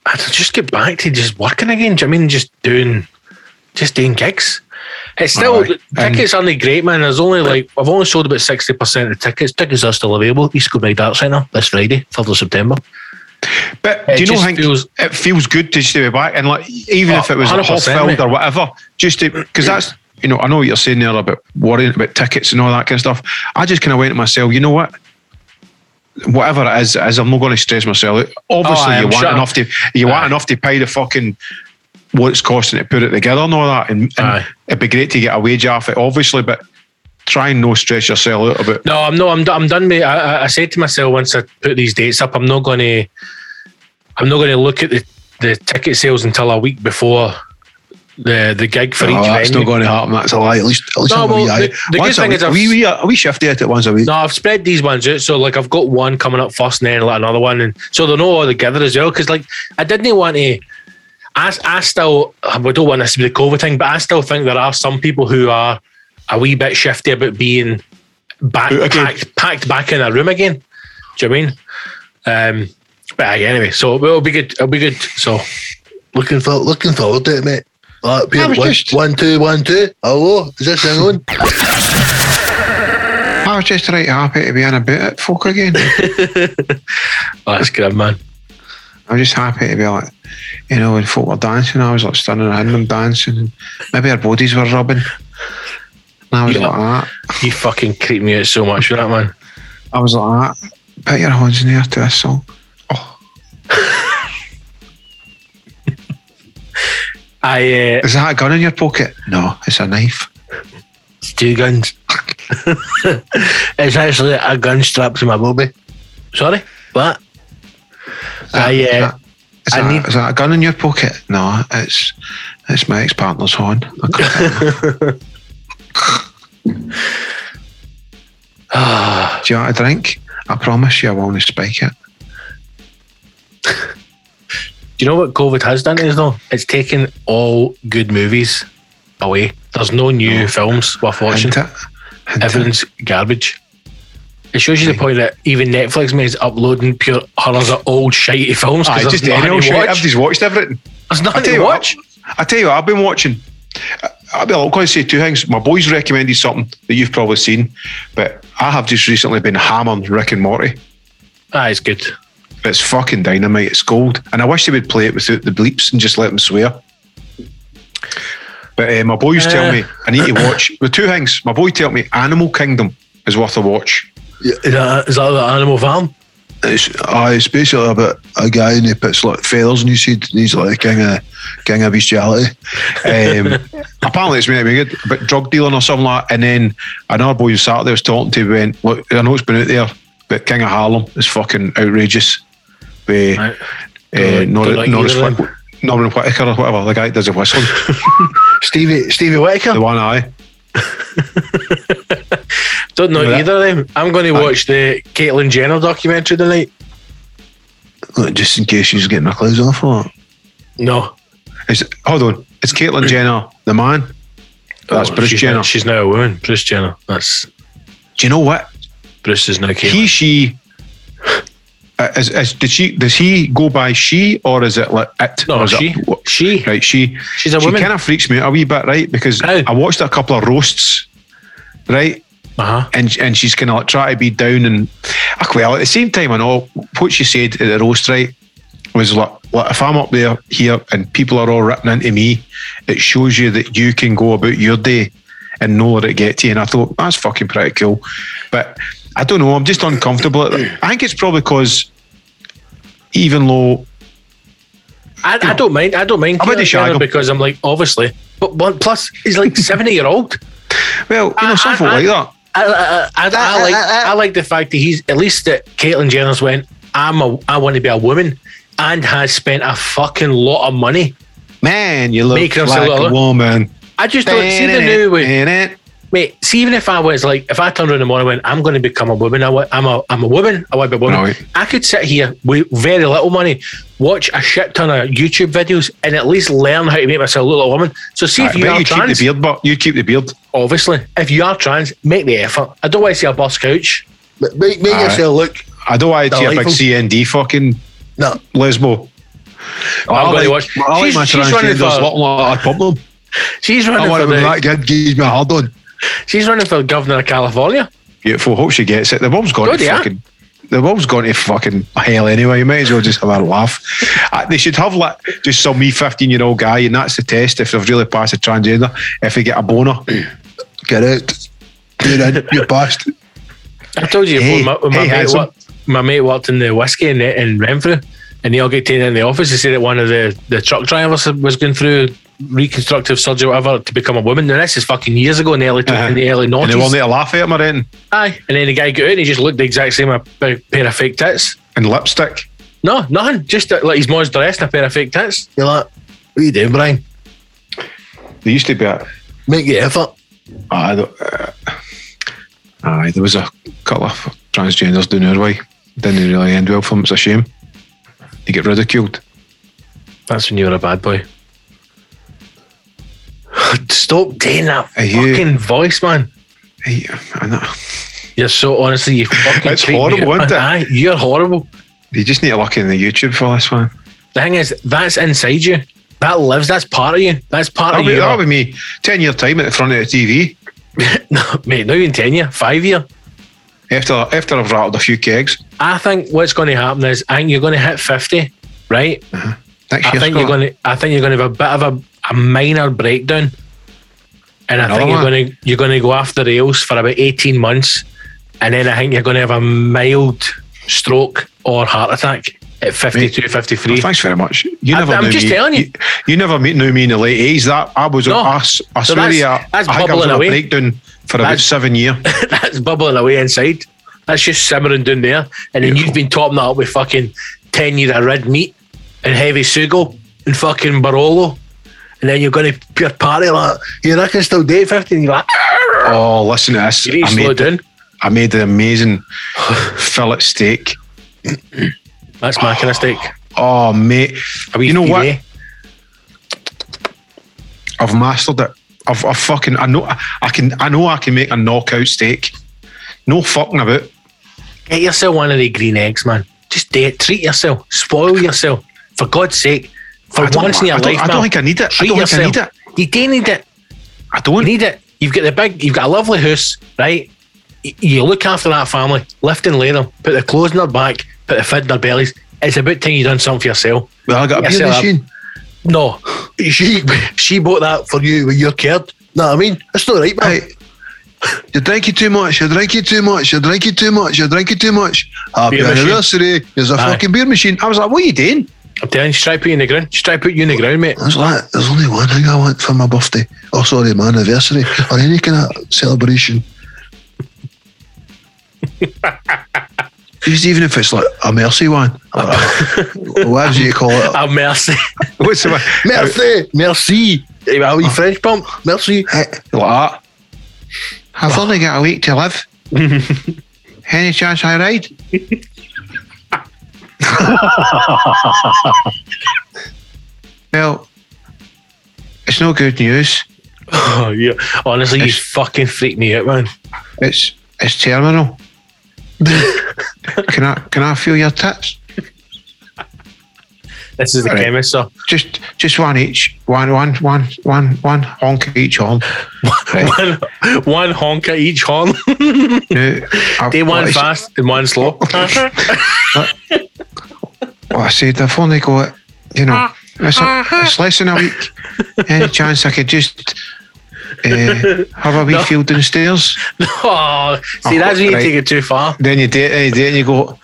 I just get back to just working again. Do you know I mean just doing just doing gigs? It's still right. tickets aren't great, man. There's only like I've only sold about sixty percent of the tickets. Tickets are still available. East Kilbride Arts Centre this Friday, third of September.
But it do you know? Think feels, it feels good to stay back, and like even oh, if it was half filled or whatever, just to because that's you know I know what you're saying there about worrying about tickets and all that kind of stuff. I just kind of went to myself, you know what? whatever it is, is I'm not going to stress myself. Obviously, oh, you want sure. enough to you Aye. want enough to pay the fucking what it's costing to put it together and all that. And, and it'd be great to get a wage off it, obviously, but try and no stress yourself out a bit.
No, I'm no, I'm I'm done. Mate. I, I said to myself once I put these dates up, I'm not going to, I'm not going to look at the the ticket sales until a week before the the gig for
no,
each
that's
venue.
not going to happen. That's a lie. At least, at least no, well, the, the good thing is I've, we, we, we shifted at it once a week.
No, I've spread these ones out. So like I've got one coming up first, and then like another one, and so they're not all together as well. Because like I didn't want to. I, I still, we don't want this to be the COVID thing, but I still think there are some people who are a wee bit shifty about being back packed, packed back in a room again. Do you know I mean? Um, but anyway, so it'll be good. It'll be good. So
looking for looking forward to it, mate. Ah, right, one, just... one, two, one, two. Hello, is this thing on?
I was just right happy to be in a bit at folk again.
that's good, man.
I was just happy to be like, you know, when folk were dancing, I was like standing around them dancing, and maybe our bodies were rubbing. And I was yeah. like that.
You fucking creep me out so much with that, man.
I was like that. Put your hands in the air to this song. Oh.
I uh,
is that a gun in your pocket? No, it's a knife.
It's two guns. it's actually a gun strapped to my bobby. Sorry, what? I uh,
is, I that, need... is that a gun in your pocket? No, it's it's my ex partner's horn. Do you want a drink? I promise you I won't spike it.
Do you know what COVID has done is though? It's taken all good movies away. There's no new oh. films worth watching. Hint Hint Everything's it. garbage. It shows you the point that even Netflix is uploading pure hundreds of old shitey films.
I just any old shit. Everybody's watched everything.
There's nothing to watch.
What, I tell you what, I've been watching. I'll be going to say two things. My boys recommended something that you've probably seen, but I have just recently been hammering Rick and Morty.
Ah, it's good.
It's fucking dynamite. It's gold. And I wish they would play it without the bleeps and just let them swear. But uh, my boys uh, tell me I need to watch the two things. My boy tell me Animal Kingdom is worth a watch.
Yeah, is that, is that the Animal Farm?
It's, uh, it's basically about a guy and he puts like feathers in his head and he's like king of king of bestiality. Um,
apparently it's maybe good, but drug dealing or something like. That. And then another boy who sat there was talking to went, look, I know it's been out there, but King of Harlem is fucking outrageous. With, right. uh, not, like not, as fun, Norman Whitaker or whatever, the guy that does the whistling.
Stevie Stevie Whitaker.
the one eye.
Don't know
Yeah,
either of them. I'm going to watch the Caitlyn Jenner documentary tonight.
Look, just in case she's getting her clothes off or what?
No.
Is, hold on. It's Caitlyn Jenner, the man. That's
Oh,
Bruce
she's
Jenner.
Now, she's now a woman. Bruce Jenner. That's
Do you know what?
Bruce is now Caitlyn.
He, she. Uh, is, is, did she? Does he go by she or is it like it?
no,
is it-
she.
what-
She.
right, she.
She's a
she
woman.
kind of freaks me out a wee bit, right? Because
How?
I watched a couple of roasts, right?
Uh huh.
and and she's kind of like trying to be down and ah, well at the same time I know what she said at the roast right was like, like if I'm up there here and people are all ripping into me it shows you that you can go about your day and know where it get to you and I thought that's fucking pretty cool but I don't know I'm just uncomfortable I think it's probably because even though
I, I don't mind. I don't mind
How about the
Caitlyn because I'm like obviously, but, but plus he's like seventy year old.
well you know
I-
something
I-
like that
I, I, I, I uh, uh, like uh, I like the fact that he's at least that Caitlyn Jenner's went. I'm a I want to be a woman, and has spent a fucking lot of money.
man you look
Making
like
herself
a woman
I just don't see the new way. Mate, see, even if I was like, if I turned around in the morning and went, I'm going to become a woman, I wa- I'm a, I'm a woman, I want to be a woman.
Right.
I could sit here with very little money, watch a shit ton of YouTube videos, and at least learn how to make myself look like a woman. So, see if you
bet
are
you keep the
trans,
beard but you keep the beard
obviously, if you are trans, make the effort. I don't want to see a boss couch.
Make, make
Aye.
yourself look.
I don't want to see a big CND fucking
No,
lesbo.
I'm going to watch.
I like my
She's, she's running
transgenders
for.
looking like I pump them.
She's
I
running
want
for
to
the.
that good, gives me a hard on.
She's running for governor of California.
Beautiful. Hope she gets it. The mum's gone
Good,
to
yeah.
fucking. The mum's gone to fucking hell anyway. You might as well just have a laugh. Uh, they should have like just some wee fifteen year old guy, and that's the test if they've really passed a transgender. If they get a boner,
Get out. You're in. You're past.
I told you
Hey,
my, my,
hey,
mate worked, my mate worked in the whiskey in, in Renfrew, and they all get taken in the office. They said that one of the, the truck drivers was going through reconstructive surgery, whatever, to become a woman. Now this is fucking years ago in the early
Uh-huh.
in the early
and they
noughties.
will to laugh at him or anything.
Aye, and then the guy got out and he just looked the exact same a p- pair of fake tits.
And lipstick.
No, nothing. Just uh, like his mom's dressed in a pair of fake tits.
you're like, what are you doing, Brian?
They used to be a.
Make the effort.
I don't, uh, aye, there was a couple of transgenders down our way. Didn't really end well for them. It's a shame. They get ridiculed.
That's when you were a bad boy. Stop doing that
Are you-
fucking voice, man.
Hey, I know.
You're so honestly, you fucking.
It's horrible, isn't it?
Aye, you're horrible.
You just need to look in the YouTube for this one.
The thing is, that's inside you. That lives. That's part of you. That's part
That'll
of
be,
you.
that'll be me. 10 year time at the front of the TV.
no, mate, not even ten year, five year.
After after I've rattled a few kegs.
I think what's going to happen is, I think you're going to hit fifty, right? Uh-huh.
Next
I
year,
think you're going to. I think you're going to have a bit of a, a minor breakdown, and I
Another
think you're going to you're going to go after rails for about eighteen months, and then I think you're going to have a mild stroke or heart attack at 52, 53.
Thanks very much. You
I-
never
I'm just
me.
telling you.
you. you never knew me in the late 80s. That I was,
No.
I, I
So
swear
that's-
you, I,
that's
I think I was
bubbling
a
away.
breakdown for about
That's-
seven years.
That's bubbling away inside. That's just simmering down there, and then you've been topping that up with fucking ten year of red meat and heavy sugo and fucking Barolo. And then you're going to pure party like, you reckon still date 50? And you're like,
Oh, listen to this.
you need to
I
slow
made,
down.
I made the amazing fillet steak.
That's my kind of steak.
Oh, mate.
A wee
You know what?
filet.
I've mastered it. I've, I've fucking, I know, I can, I know I can make a knockout steak. No fucking about.
Get yourself one of the green eggs, man. Just do it. Treat yourself. Spoil yourself. For God's sake. For
I don't-
once in your
I
life,
I don't think I need it. I don't think I need it.
You do need it.
I
You
don't.
need it. You've got the big, you've got a lovely house, right? You look after that family, lift and lay them, put the clothes in their back, put the food in their bellies. It's about time you done something for yourself.
Well, I got a beer machine.
No,
She she bought that for you when you're cared. Know what I mean? It's not right, man.
Hey, you're drinking too much. You're drinking too much. You're drinking too much. You're drinking too much. Happy
Beer machine.
anniversary. There's a
Aye.
fucking beer machine.
I was like, what are you doing?
I'm telling you, she's trying to put you in the ground. She's trying to put you in the ground, mate.
There's like, there's only one thing I want for my birthday. Oh, sorry, my anniversary or any kind of celebration. Even if it's like a mercy one, a- whatever you call it,
Have mercy.
What's the
Merci, merci. Hey, a wee oh. French bump. Merci.
Like that. I've only got a week to live. Any chance I ride? well, it's no good news.
Oh, yeah. Honestly, you fucking freak me out, man.
It's it's terminal. can I can I feel your tits?
This is the
Right.
chemist, so
Just just one each. One one one one one honk each horn. Right.
one, one honk at each horn.
I've-
Day one
what I s-
fast and one slow.
Well, I said I've only got you know ah, it's, a, uh-huh. it's less than a week. Any chance I could just uh, have a wee
No.
feel downstairs?
oh, see,
Oh,
that's when you
right.
take it too far.
Then you do it, and you do it, and you go,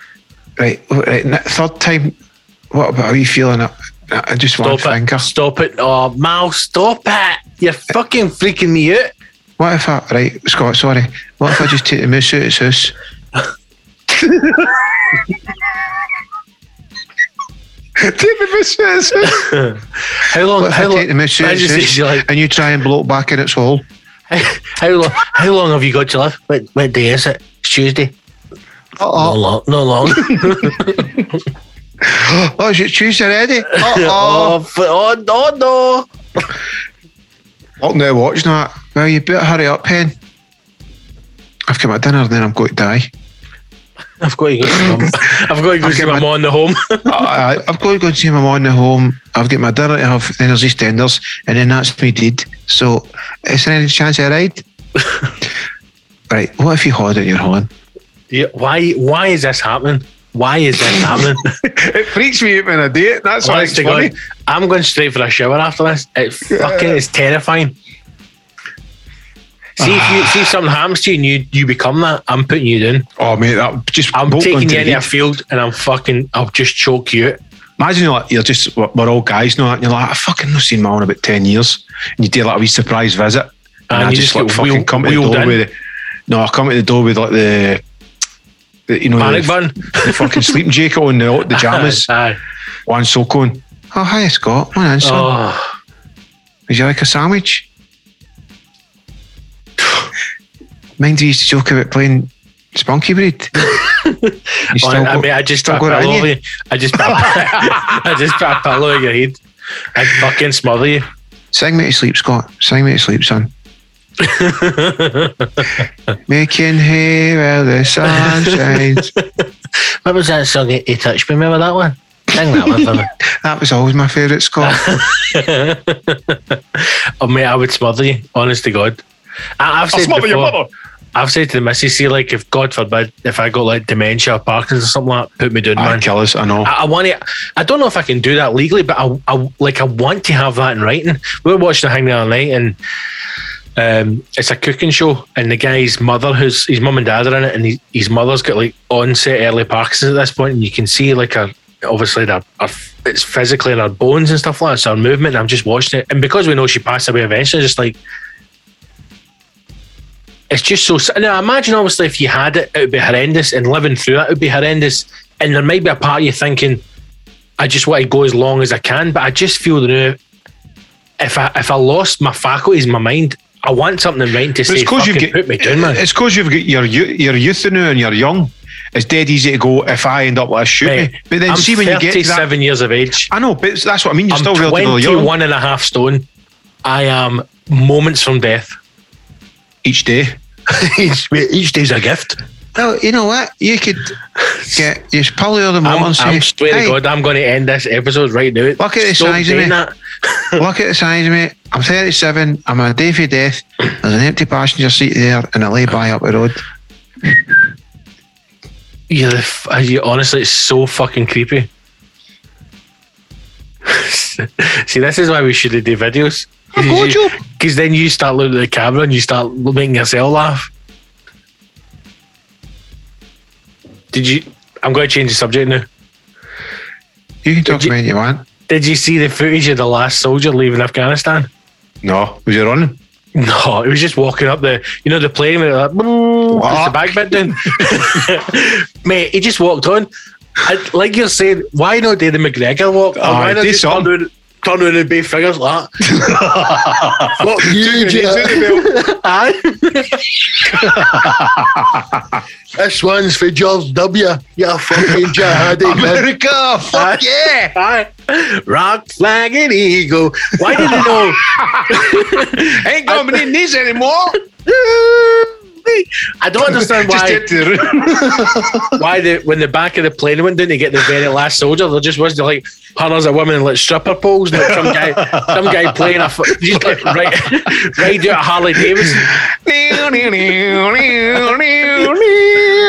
right, right, third time, what about a wee feeling? I, I just want
Stop
finger.
it. Stop it. Oh, Mal, stop it. You're eh. fucking freaking me out.
What if I, right, Scott, sorry, what if I just take the moose out of his house?
How long?
What
How long?
take the moose out
I
of his
just
house
you like,
and you try and blow it back in its hole?
how long? How long have you got to live? What, what day is it? It's Tuesday. Not
Uh-oh.
long. Not long.
Oh, is it Tuesday already? Oh, Uh-oh.
oh, f- oh, no, no.
Oh, no, watching that. Well, you better hurry up, Pen. I've got my dinner and then I'm going to die.
I've got to go see my, I've got to go see my
my-
mom in the home.
I, I've got to go see my mum at home. I've got my dinner to have, then there's EastEnders, and then that's me dead. So, is there any chance I ride? right, what if you hold it in your horn?
Yeah, why? Why is this happening? Why is this happening?
It freaks me out when I do it. That's
Honest to God, I'm going straight for a shower after this. It fucking is terrifying. See if you see something happens to you and you you become that, I'm putting you down.
Oh, mate, that just
I'm taking you
the
into a field and I'm fucking I'll just choke you out.
Imagine you're, like, you're just, we're all guys now, and you're like, I fucking not seen my own about 10 years. And you do like a wee surprise visit. And,
And
I just,
just
like fucking
wheel-
come to the door
in.
with the, no, I come to the door with like the, the you know,
Panic
the,
button.
the fucking sleeping jacket on, the, the jammers,
Aye.
one soak on. Oh, hi, Scott. One answer.
Oh,
Would you like a sandwich? Mind you used to joke about playing spunky breed. You still
I, I
go-
mean, I just
still
put a
got it in
pillow
you?
you. I just put a, I just put a pillow over your head. I fucking smother you.
Sing me to sleep, Scott. Sing me to sleep, son. Making hay while the sun shines.
What was that song? He, he touched me. Remember that one? Sing that one for me.
That was always my favourite, Scott.
Oh mate, I would smother you. Honest to God, I, I've said before, I've said to the missus, see, like if God forbid, if I got like dementia or Parkinson's or something like that, put me down,
Aye,
man.
kill us, I know.
I, I want to. I don't know if I can do that legally, but I, I like. I want to have that in writing. We were watching the thing the other night, and um, it's a cooking show, and the guy's mother, who's his mum and dad are in it, and he, his mother's got like onset early Parkinson's at this point, and you can see like her, obviously her, her it's physically in her bones and stuff like that, so her movement. I'm just watching it, and because we know she passed away eventually, just like. It's just so. Now, imagine obviously if you had it, it would be horrendous, and living through it would be horrendous. And there might be a part of you thinking, I just want to go as long as I can, but I just feel that if I if I lost my faculties, my mind, I want something in writing to
But
say,
it's because you get
put me down, man.
It's because you've got your you- your youth now and you're young. It's dead easy to go if I end up like shoot
Mate,
me. But then
I'm
see when you get to
37 years of age.
I know, but that's what I mean. You're
I'm
still relatively young
21 and a stone. I am moments from death.
each day.
each, each day's a gift.
Well, you know what? You could get you pull the other
I'm,
and say,
I'm swear
hey,
to God, I'm going to end this episode right now.
Look at the
Stop
size of me. look at the size of me. I'm 37. I'm on a day for death. There's an empty passenger seat there, and I lay by up the road.
You, honestly, it's so fucking creepy. See, this is why we should do videos.
I've got you.
Because then you start looking at the camera and you start making yourself laugh. Did you? I'm going to change the subject now.
You can talk
Did you-
to me when you want.
Did you see the footage of the last soldier leaving Afghanistan?
No, was you running?
No, it was just walking up the, you know, the plane with like, the back bit down. Mate, he just walked on. I, like you're saying, why not do the McGregor walk?
Aye,
why not
do something.
Turn around and be figures like that.
Fuck you.
Aye.
This one's for George W. You fucking jihadi.
America, fuck yeah.
Aye. Rock, flag, and eagle. Why did you know?
Ain't coming in this anymore.
I don't understand why.
the
why the when the back of the plane went down to get the very last soldier, there just was like hundreds of women in like stripper poles, and like some guy, some guy playing a just like right, right out Harley Davidson.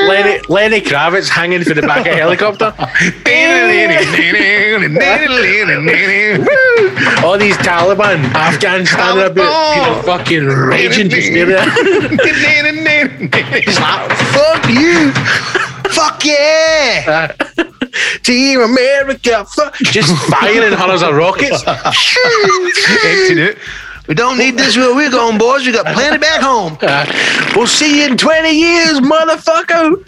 Lenny, Lenny Kravitz hanging from the back of a helicopter. All these Taliban, Afghans standing about, you know, fucking raging just near there. He's like, fuck you.
Fuck yeah!
Team America, fuck. Just firing hundreds of rockets.
Emptying it. We don't need this where we're going, boys. We got plenty back home.
We'll see you in 20 years, motherfucker.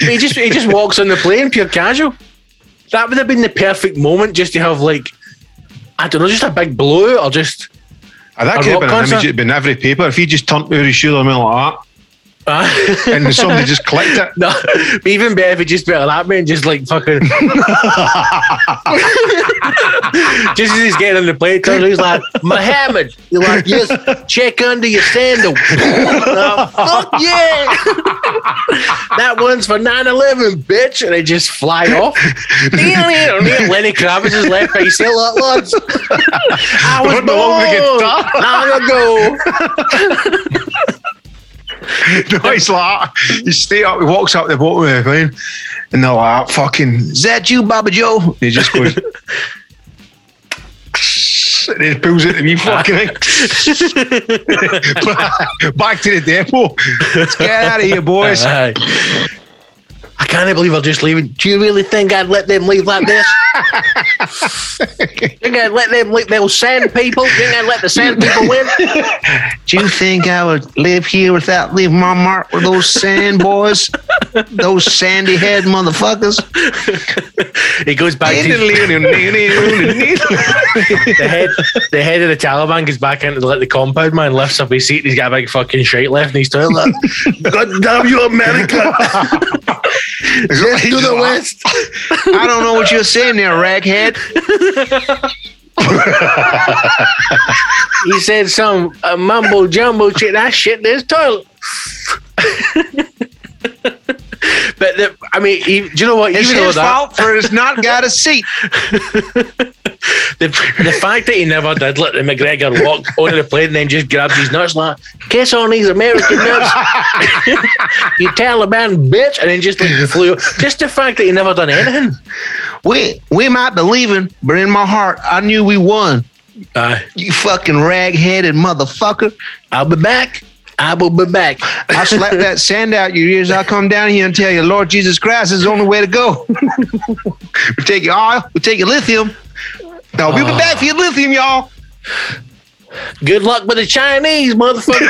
he just he just walks on the plane, pure casual. That would have been the perfect moment just to have like I don't know, just a big blowout or just
Ah, that
A
could have
rock
been an image that'd been every paper. If he just turned over his shoulder and went like
uh,
that, and somebody just clicked it.
no, even better if it just better that man just like fucking just as he's getting on the plane, turns he's like, Mohammed. you're like, yes, check under your sandal. Oh, fuck yeah. that one's for 9-11, bitch. And they just fly off. Lenny Kravitz is left by his lot lads. I was
Wonder what we get
born long ago.
No, he's like, he stay up, he walks up the bottom of the plane, and they're like, fucking, is that you, Baba Joe? And he just goes, and he pulls it to me fucking. Back to the depot. Let's get out of here, boys.
Aye. I can't believe I'm just leaving. Do you really think I'd let them leave like this? you think I'd let them leave those sand people? You think I'd let the sand people win?
Do you think I would live here without leaving my mark with those sand boys? those sandy head motherfuckers?
He goes back to the head. The head of the Taliban goes back into the, like, the compound. Man lifts up his seat. He's got a big fucking shite left in his toilet.
God damn you, America. To the west.
I don't know what you're saying there, raghead.
he said some uh, mumbo jumbo shit. That shit in his toilet. but the, I mean, he, do you know what?
It's
Even though
his
that,
fault for it's not got a seat.
the, the fact that he never did let the McGregor walk onto the plane and then just grabbed his nuts like, kiss on these American nuts, you Taliban bitch, and then just like flew. Just the fact that he never done anything.
We we might be leaving, but in my heart, I knew we won.
Uh,
You fucking rag-headed motherfucker.
I'll be back. I will be back.
I'll slap that sand out your ears. I'll come down here and tell you, Lord Jesus Christ is the only way to go. we take your oil, we take your lithium. No, we'll be uh. back for your lithium, y'all.
Good luck with the Chinese, motherfucker.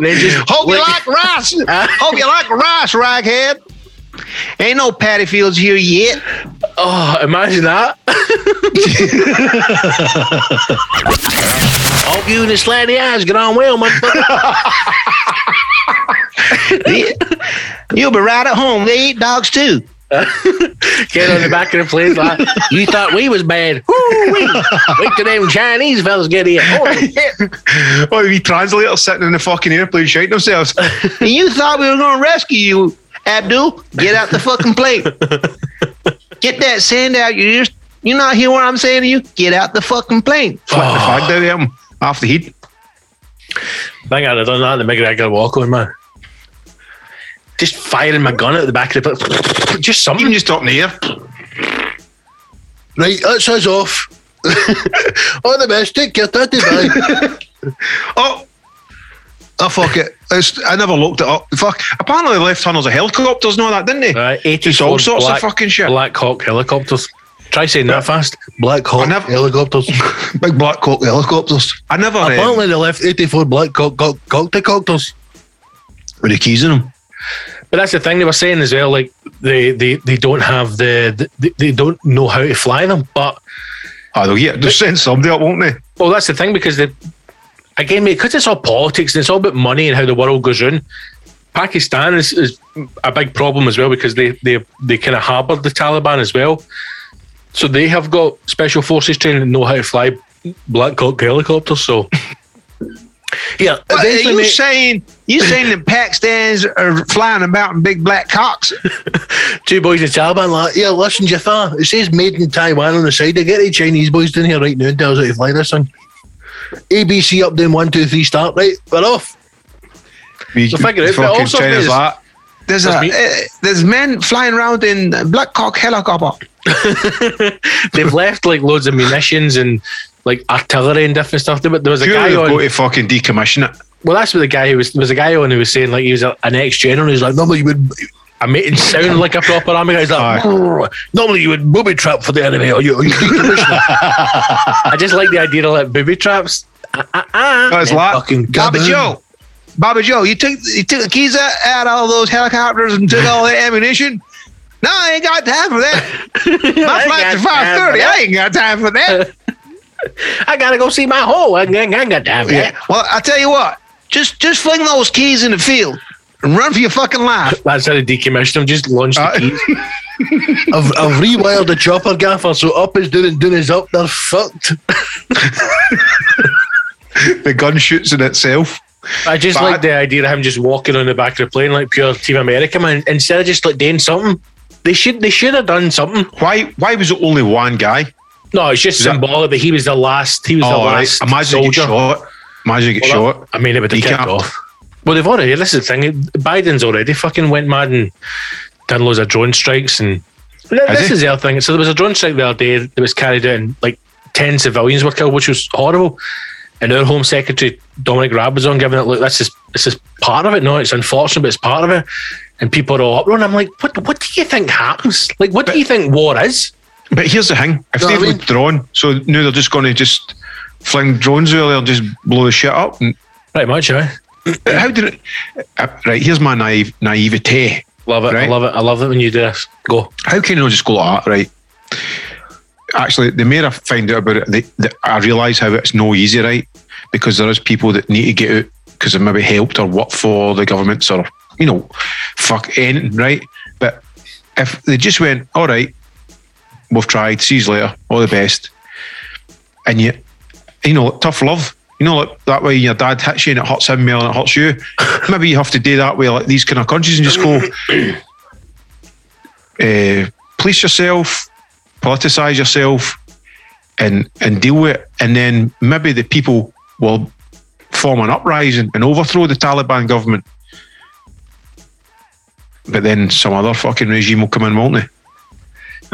they just
Hope you like rice. Hope you like rice, raghead. Ain't no paddy fields here yet.
Oh, imagine that. Hope you and the slanty eyes get on well, motherfucker.
You'll be right at home. They eat dogs too.
Get on the back of the plane like, you thought we was bad. Woo-wee. Wait till them Chinese fellas get here. Oh,
Oh, we translators sitting in the fucking airplane shouting themselves. and you thought we were going to rescue you, Abdul? Get out the fucking plane. Get that sand out your ears. You not hear what I'm saying to you? Get out the fucking plane. Slap the oh. flag down at him off the heat.
Think I'd have done that to make it walk on, man. Just firing my gun at the back of the plane. Just something.
Even just up in the air.
Right, that's us off. All the best. Take care. Tatty bye.
Oh, oh fuck it. It's, I never looked it up. Fuck. Apparently, the left tunnels of helicopters and all that, didn't they?
Right,
Just all sorts of fucking shit.
Black Hawk helicopters. Try saying that fast.
Black Hawk
I never-
helicopters.
Big black cock helicopters. I never. Um,
Apparently, they left 84 Black Hawk cock- cocktail cocktails.
with the keys in them.
But that's the thing they were saying as well. Like they they, they don't have the they, they don't know how to fly them. But
oh, they'll, yeah, they'll send somebody up, won't they?
Well, that's the thing because they again, mate, because it's all politics and it's all about money and how the world goes round. Pakistan is, is a big problem as well because they they they kind of harboured the Taliban as well. So they have got special forces training and know how to fly Black Hawk helicopters. So
yeah, are you mate, saying you saying that Pakistanis are flying about in big black cocks?
Two boys in Taliban like, yeah, listen, Jafar, it says made in Taiwan on the side. They get the Chinese boys down here right now and tell us how to fly this thing. ABC up doing one, two, three, start. Right, we're off.
We, so figure it out. Also, China's like, there's a, uh, there's men flying around in Black Hawk helicopter.
They've left like loads of munitions and like artillery and different stuff. But there was a
Pure
guy on.
Go to fucking decommission it.
Well, that's what the guy who was. There was a guy on who was saying like he was a, an ex general. He's like, normally you would. I made it sound like a proper army guy. He's like, normally you would booby trap for the enemy, or you, or you I just like the idea of like booby traps.
Ah, ah, ah. Oh, it's like Baba Joe. Baba Joe, you took you took the keys out, out all those helicopters and took all the ammunition. No, I ain't got time for that. My flight's at five thirty. I ain't got time for that.
I gotta go see my hole. I ain't got time for yeah.
Well, I tell you what, just just fling those keys in the field and run for your fucking life.
That's how they decommissioned them. Just launch the uh, keys.
I've, I've rewired the chopper gaffer, so up is doing and down is up. They're fucked.
the gun shoots in itself.
I just but like the idea of him just walking on the back of the plane like pure Team America man. Instead of just like doing something, they should they should have done something.
Why why was it only one guy?
No, it's just is symbolic that, that, he was the last. He was oh, the last.
Right. Imagine soldier. get shot. Imagine get well, shot.
I mean, it would have kicked off. Well, they've already. This is the thing. Biden's already fucking went mad and done loads of drone strikes and. this is the other thing. So there was a drone strike the other day that was carried out and like ten civilians were killed, which was horrible. And our Home Secretary Dominic Raab was on giving it, look, this is this is part of it. No, it's unfortunate, but it's part of it. And people are all uproar. I'm like, what what do you think happens? Like, what but, do you think war is?
But here's the thing: if they've I mean? withdrawn, so now they're just going to just fling drones earlier and just blow the shit up. And,
Pretty much, yeah.
How did it? Uh, right, here's my naive naivete.
Love it. Right? I love it. I love it when you do this. Go.
How can you just go like that, right? Actually, the more I find out about it, they, they, I realise how it's no easy, right? Because there is people that need to get out because they maybe helped or worked for the governments or you know, fuck anything, right? But if they just went, all right, we've tried, see you later, all the best, and you, you know, tough love. You know, like that way your dad hits you and it hurts him more than it hurts you. Maybe you have to do that way, like these kind of countries, and just go, uh, police yourself, politicize yourself, and and deal with it. And then maybe the people will form an uprising and overthrow the Taliban government but then some other fucking regime will come in, won't they?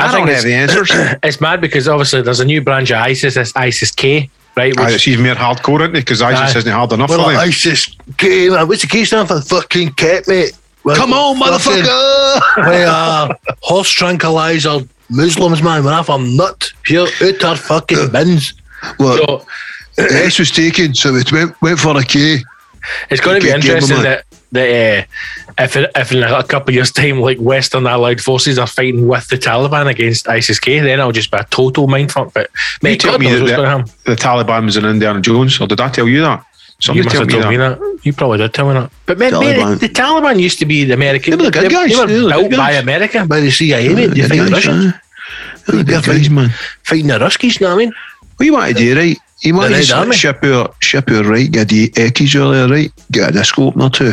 I, I don't have the answers.
It's mad because obviously there's a new branch of ISIS, it's ISIS K, right?
Which, it's even more hardcore, isn't it? Because ISIS uh, isn't hard enough well, for them.
ISIS K, man. What's the K stand for? Fucking cat, mate.
Well, Come on, motherfucker!
we are horse tranquilizer Muslims, man. We're off a nut. Pure out our fucking bins.
Look, so, the S was taken, so it went, went for a K.
It's going to be interesting that that uh, if if in a couple of years' time, like Western Allied forces are fighting with the Taliban against ISIS K, then I'll just be a total mindfuck. But
mate, you tell me that the, the Taliban was in Indiana Jones, or did I tell you that?
Somebody you tell me, that. me that. You probably did tell me that. But man, man, the Taliban used to be the American.
They were the good guys.
They were they built by America,
by the CIA. Mate. They fight the Russians. They're the guys, man. Fighting the Ruskies, you know what I mean?
What you want to do, right? You want to ship your ship your right, get the Eckies earlier, right? Get a disco opener too.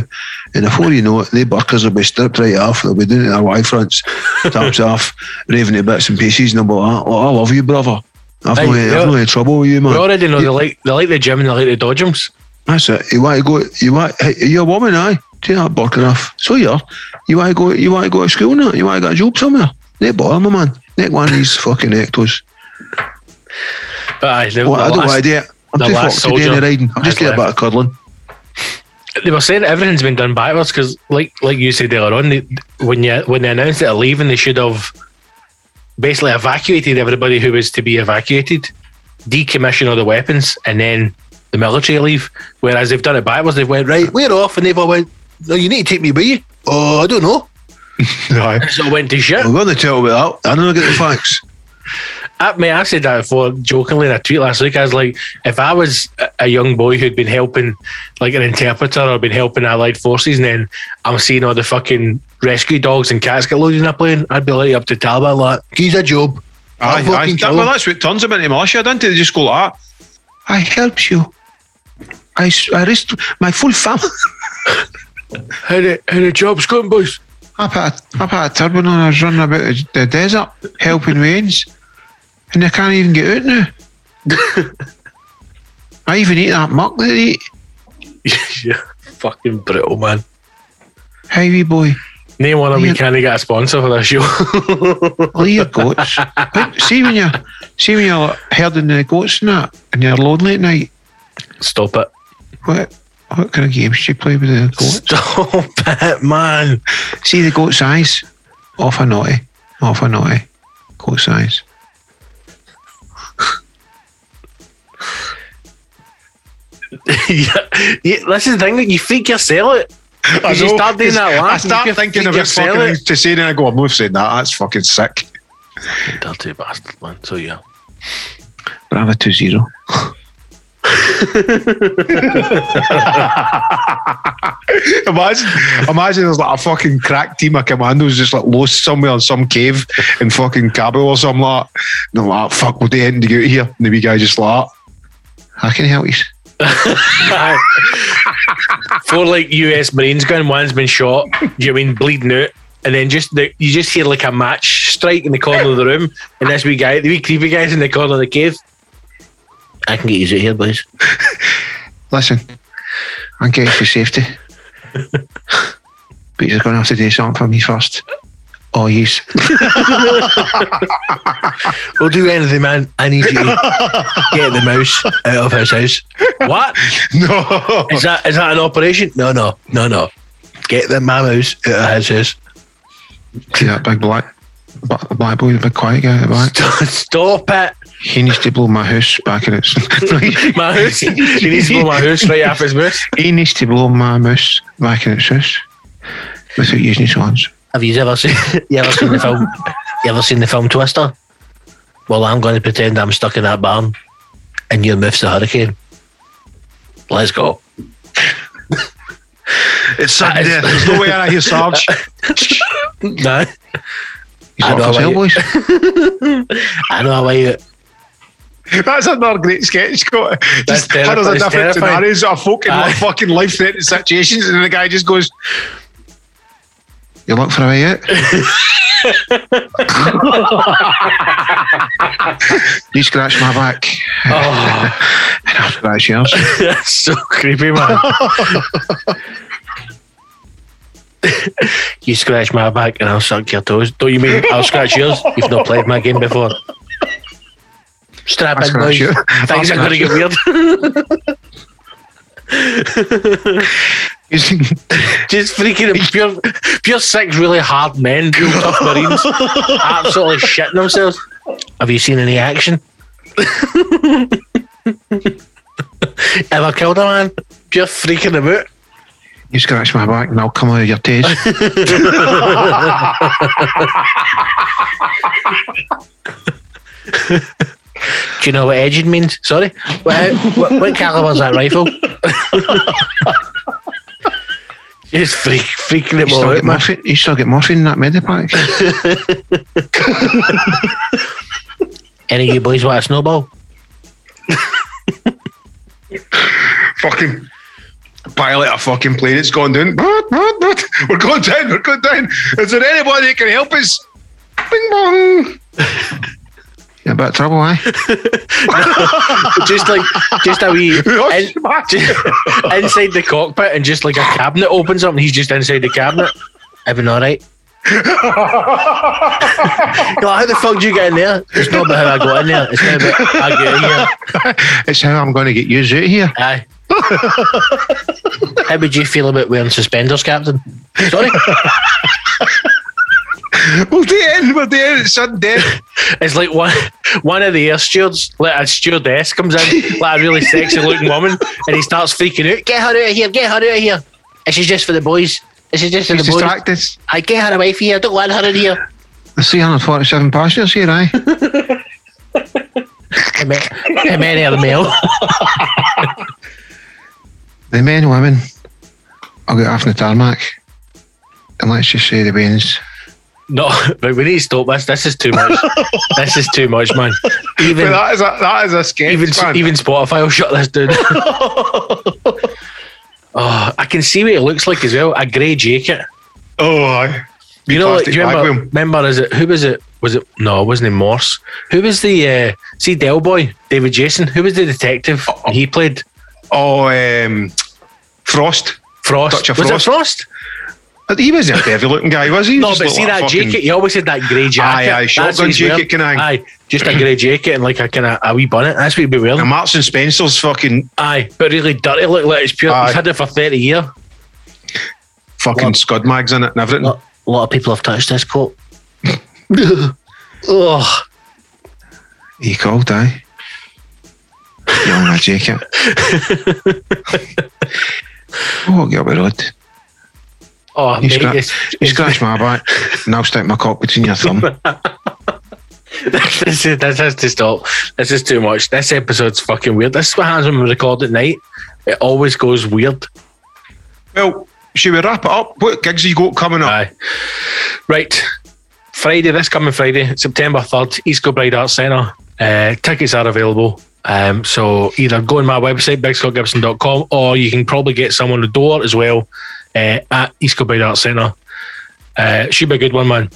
And before you know it, the buckers will be stripped right off. They'll be doing it their Y fronts, tops off, raving to bits and pieces and about that. Oh, I love you, brother. I've, no, I've no any trouble with you, man.
We already know they like they like the gym and they like the dodgems.
That's it. You want to go? You want? Hey, you're a woman, aye? Do you that buck off? So you're. You want to go? You want to go to school now? You want to get a job somewhere? They bother my man. Neck one of these fucking ectos.
But aye,
well, I don't do it. I'm too fucked to do any riding. I'm just doing a bit of cuddling.
They were saying everything's been done backwards because, like, like you said earlier on, they, when you when they announced that they're leaving, they should have basically evacuated everybody who was to be evacuated, decommission all the weapons, and then the military leave. Whereas they've done it backwards. They've went right, we're off, and they've all went, no, you need to take me with you.
Oh, I don't know.
Aye.
So I went to shit.
We're going to tell about that. I don't know get the facts.
I mean, I said that before jokingly in a tweet last week. I was like, if I was a- a young boy who'd been helping, like an interpreter or been helping Allied forces, and then I'm seeing all the fucking rescue dogs and cats get loaded in a plane, I'd be like up to Taliban, like,
He's a job.
Aye,
I'll
aye.
fucking
That,
kill
well,
him.
that's what turns them into militia, don't they? They just go like that.
I help you. I, I risked my full family.
how the, how the job's going, boys?
I put, a, I put a turban on. I was running about the, the desert helping Waynes. And I can't even get out now. I even eat that muck that they eat.
yeah, fucking brutal, man.
Hey, wee boy.
Name one of we can't get a sponsor for this show.
Leave your goats. See when you're see when you're herding the goats and that, and you're lonely at night.
Stop it.
What what kind of games do you play with the goats?
Stop it, man.
See the goat's eyes. Off a naughty. Off a naughty. Goat's eyes.
yeah, that's the thing. That you freak yourself out.
I
you
know,
start doing that laugh,
I
you
start thinking
freak
about fucking
out.
to say it and I go, I'm not saying that. That's fucking sick.
Dirty bastard, man. So yeah.
Bravo 2 0.
imagine, imagine there's like a fucking crack team of commandos just like lost somewhere in some cave in fucking Kabul or something like. And they're like, ah, fuck, we'll do anything to get here. And the wee guy just like, ah,
I can help you.
Four like US Marines going, one's been shot, you mean bleeding out, and then just the, you just hear like a match strike in the corner of the room, and this wee guy, the wee creepy guy's in the corner of the cave. I can get you out here, boys.
Listen, I'm getting for safety. but you're going to have to do something for me first. Oh, yes.
We'll do anything, man. I need you to get the mouse out of his house.
What
no.
is that? Is that an operation?
No, no, no, no. Get the my mouse out of his house.
See that big black, black black boy, the big quiet guy at the back?
Stop it,
He needs to blow my house back in its.
my house. He needs to blow my house right off his moose.
he needs to blow my mouse back in its house without using his hands.
Have you ever seen? You ever seen the film? You ever seen the film Twister? Well, I'm going to pretend I'm stuck in that barn, and your move's the hurricane. Let's go.
It's sudden death. There's no way I hear Sarge.
No,
He's
I know
hell, boys.
I know how you.
That's another great sketch, Scott.
That's
Just hundreds of
terrifying.
different
terrifying.
scenarios of folk in like fucking life threatening situations, and the guy just goes,
You look for a way out? you scratch my back,
Oh,
and I'll scratch yours.
that's so creepy, man. you scratch my back and I'll suck your toes. Don't you mean I'll scratch yours? You've not played my game before. Strap
I'll
in, boys. Things are going to get weird. Just freaking pure, pure six really hard men, real tough Marines, absolutely shitting themselves. Have you seen any action? Ever killed a man? Pure freaking about.
You scratch my back, and I'll come out of your taste.
Do you know what edging means? Sorry, what, what, what caliber is that rifle? Just freak, freaking it
You
all
still
out,
get
man.
morphine. You still get morphine in that medipack.
Any of you boys want a snowball?
fucking pilot a fucking plane. It's gone down. What, what, what? We're going down. We're going down. Is there anybody that can help us? Bing bong.
You're a bit of trouble, eh?
Just like, just a wee. In- just inside the cockpit and just like a cabinet opens up and he's just inside the cabinet. Everything all right? Like, how the fuck do you get in there? It's not about how I got in there. It's not about I get in here.
It's how I'm going to get you out here.
Aye. how would you feel about wearing suspenders, Captain? Sorry.
We'll do it. We'll do it. It's sudden death.
It's like one one of the air stewards, like a stewardess comes in, like a really sexy looking woman, and he starts freaking out. Get her out of here, get her out of here. And she's just for the boys. Is she just in
She's
the boat?
distracted.
I get her away from here. I don't want her in here.
There's 347 passengers here, aye.
How ma- how many are the male?
the men, women, I'll get off on the tarmac. And let's just say the Baines.
No, but we need to stop this. This is too much. this is too much, man. Even
But that is a that is a sketch.
even
man.
even Spotify will shut this down. oh, I can see what it looks like as well. A grey jacket.
oh, aye.
You know, like, do you remember? Remember? Is it who was it? Was it no? It wasn't it Morse? Who was the uh, see Del Boy? David Jason. Who was the detective he played?
Oh, um, Frost.
Frost.
Touch of
was it Frost?
He wasn't a devil looking guy, was he?
No, but see that
fucking-
jacket. He always had that grey jacket.
Aye, aye, shotgun jacket, can I?
Aye, just a grey jacket and like a kind of a wee bonnet. That's what he'd be wearing.
And Marks and Spencer's fucking
Aye, but really dirty. Look like it's pure.
Aye.
He's had it for thirty years.
fucking
What?
scud mags in it and everything.
A lot of people have touched this coat. oh,
He called, aye. You on a jacket. oh, get up the road.
Oh,
You,
mate,
scra-
it's,
you
it's,
scratch my back, and I'll stick my cock between your thumb.
this, is, this has to stop. This is too much. This episode's fucking weird. This is what happens when we record at night. It always goes weird.
Well, should we wrap it up? What gigs have you got coming up?
Aye. Right. Friday, this coming Friday, September 3rd, East Kilbride Arts Centre. Uh, tickets are available. Um, so either go on my website, bigscottgibson.com, or you can probably get someone the door as well uh, at East Kilbride Arts Centre. Uh, should be a good one, man.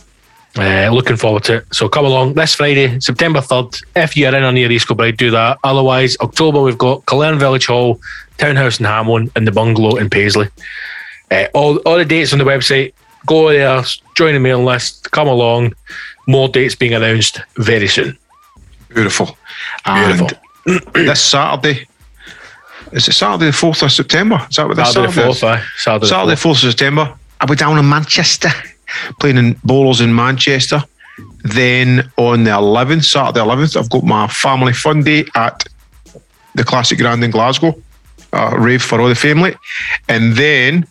Uh, looking forward to it. So come along this Friday, September 3rd. If you're in or near East Kilbride, do that. Otherwise, October, we've got Killearn Village Hall, Townhouse in Hamilton, and the Bungalow in Paisley. Uh, all, all the dates on the website. Go there, join the mailing list, come along. More dates being announced very soon.
Beautiful.
Beautiful.
And this Saturday, is it Saturday the 4th of September? Is that what this
Saturday
Saturday,
the 4th, aye. Saturday,
Saturday
the 4th.
4th of September. I'll be down in Manchester, playing in Bowlers in Manchester. Then on the 11th, Saturday 11th, I've got my family fun day at the Classic Grand in Glasgow, uh, rave for all the family. And then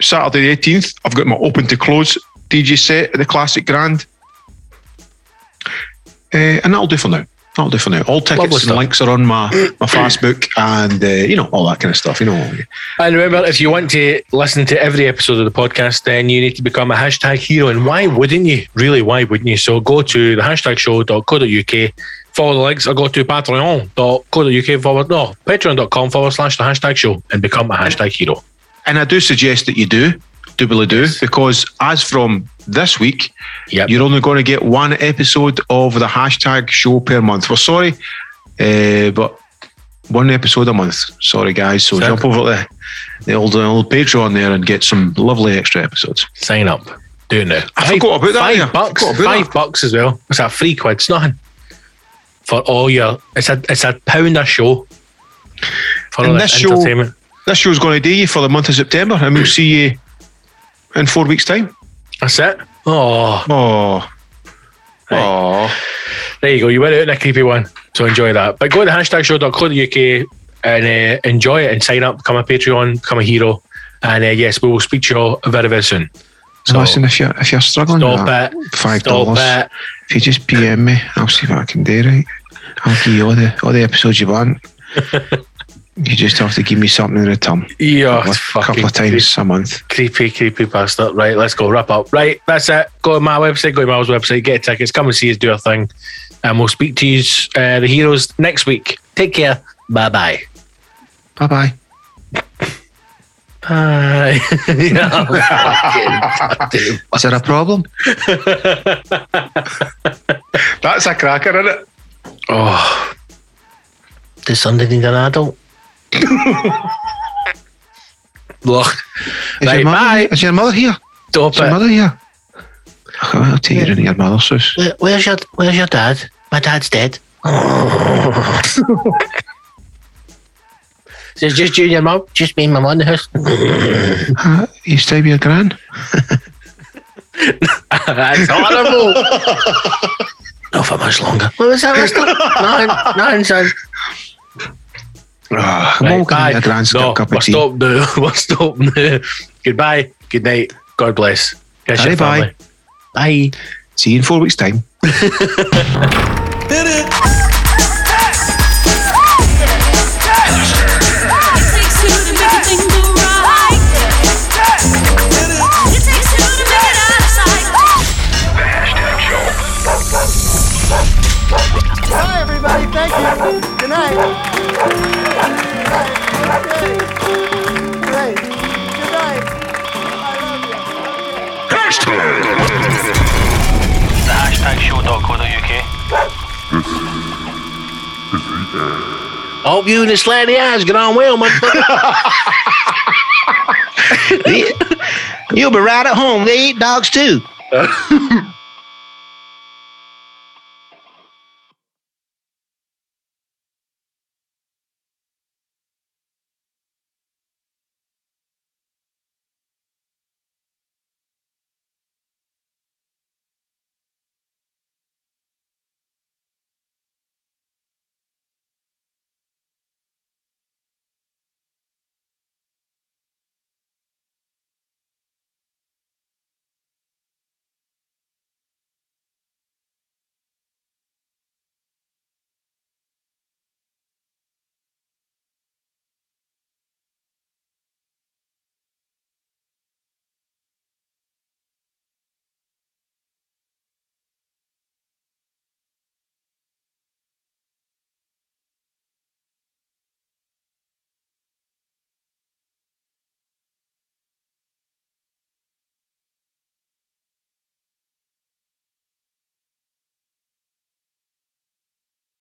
Saturday the 18th, I've got my open to close DJ set at the Classic Grand. Uh, and that'll do for now. That'll do for now. All tickets and links are on my, my Facebook and, uh, you know, all that kind of stuff. You know,
And remember, if you want to listen to every episode of the podcast, then you need to become a hashtag hero. And why wouldn't you? Really, why wouldn't you? So go to the hashtag show.co.uk, follow the links, or go to patreon.co.uk forward, no, patreon.com forward slash the hashtag show and become a hashtag hero.
And I do suggest that you do, doubly do, because as from this week,
Yep.
you're only going to get one episode of the hashtag show per month. We're sorry, uh, but one episode a month. Sorry, guys. So jump over the, the old, old Patreon there and get some lovely extra episodes.
Sign up. Do it now.
I forgot about that,
Five
yeah.
Bucks. Five
that.
bucks as well. It's a free quid. It's nothing. For all your, it's a it's a pound a show. For
And
all
this show-
entertainment.
This show's going to do you for the month of September, and we'll see you in four weeks' time.
That's it. Oh,
Oh, oh.
there you go. You went out in a creepy one. So enjoy that. But go to hashtag show.co.uk and uh, enjoy it and sign up, become a Patreon, become a hero. And uh, yes, we will speak to you all very, very soon.
So listen, if you're if you're struggling with
Stop
that,
it.
five dollars. If you just PM me, I'll see what I can do. Right, I'll give you all the all the episodes you want. you just have to give me something in return.
Yeah,
a couple, couple of times a month.
creepy, creepy bastard. Right, let's go. Wrap up. Right, that's it. Go to my website, go to Miles' website, get tickets, come and see us do our thing. And we'll speak to you, uh, the heroes, next week. Take care. Bye bye.
Bye bye.
Bye. Yeah, fucking goddamn.
Is there a problem?
That's a cracker, isn't it?
oh. Does somebody need an adult? Look.
Is,
Right,
your mother,
bye.
is your mother here?
Stop
Is your mother here? I'll take you into your mother's house.
Where- Where's your Where's your dad? My dad's dead. So it's just you and your mum? Just me and my mum in the house?
Uh, you stay with your gran?
That's horrible. Not for much longer. What was that, mister? Nine, nine, son.
Ah, I'm
Right,
all going to your gran's
No,
cup
we're
of tea.
stop now. We're stop now. Goodbye. Good night. God bless. Kiss
Bye
your
bye.
Bye.
See you in four weeks' time.
hashtag show.co.uk.
Hope you and the slanty eyes get on well, motherfucker.
You'll be right at home. They eat dogs too.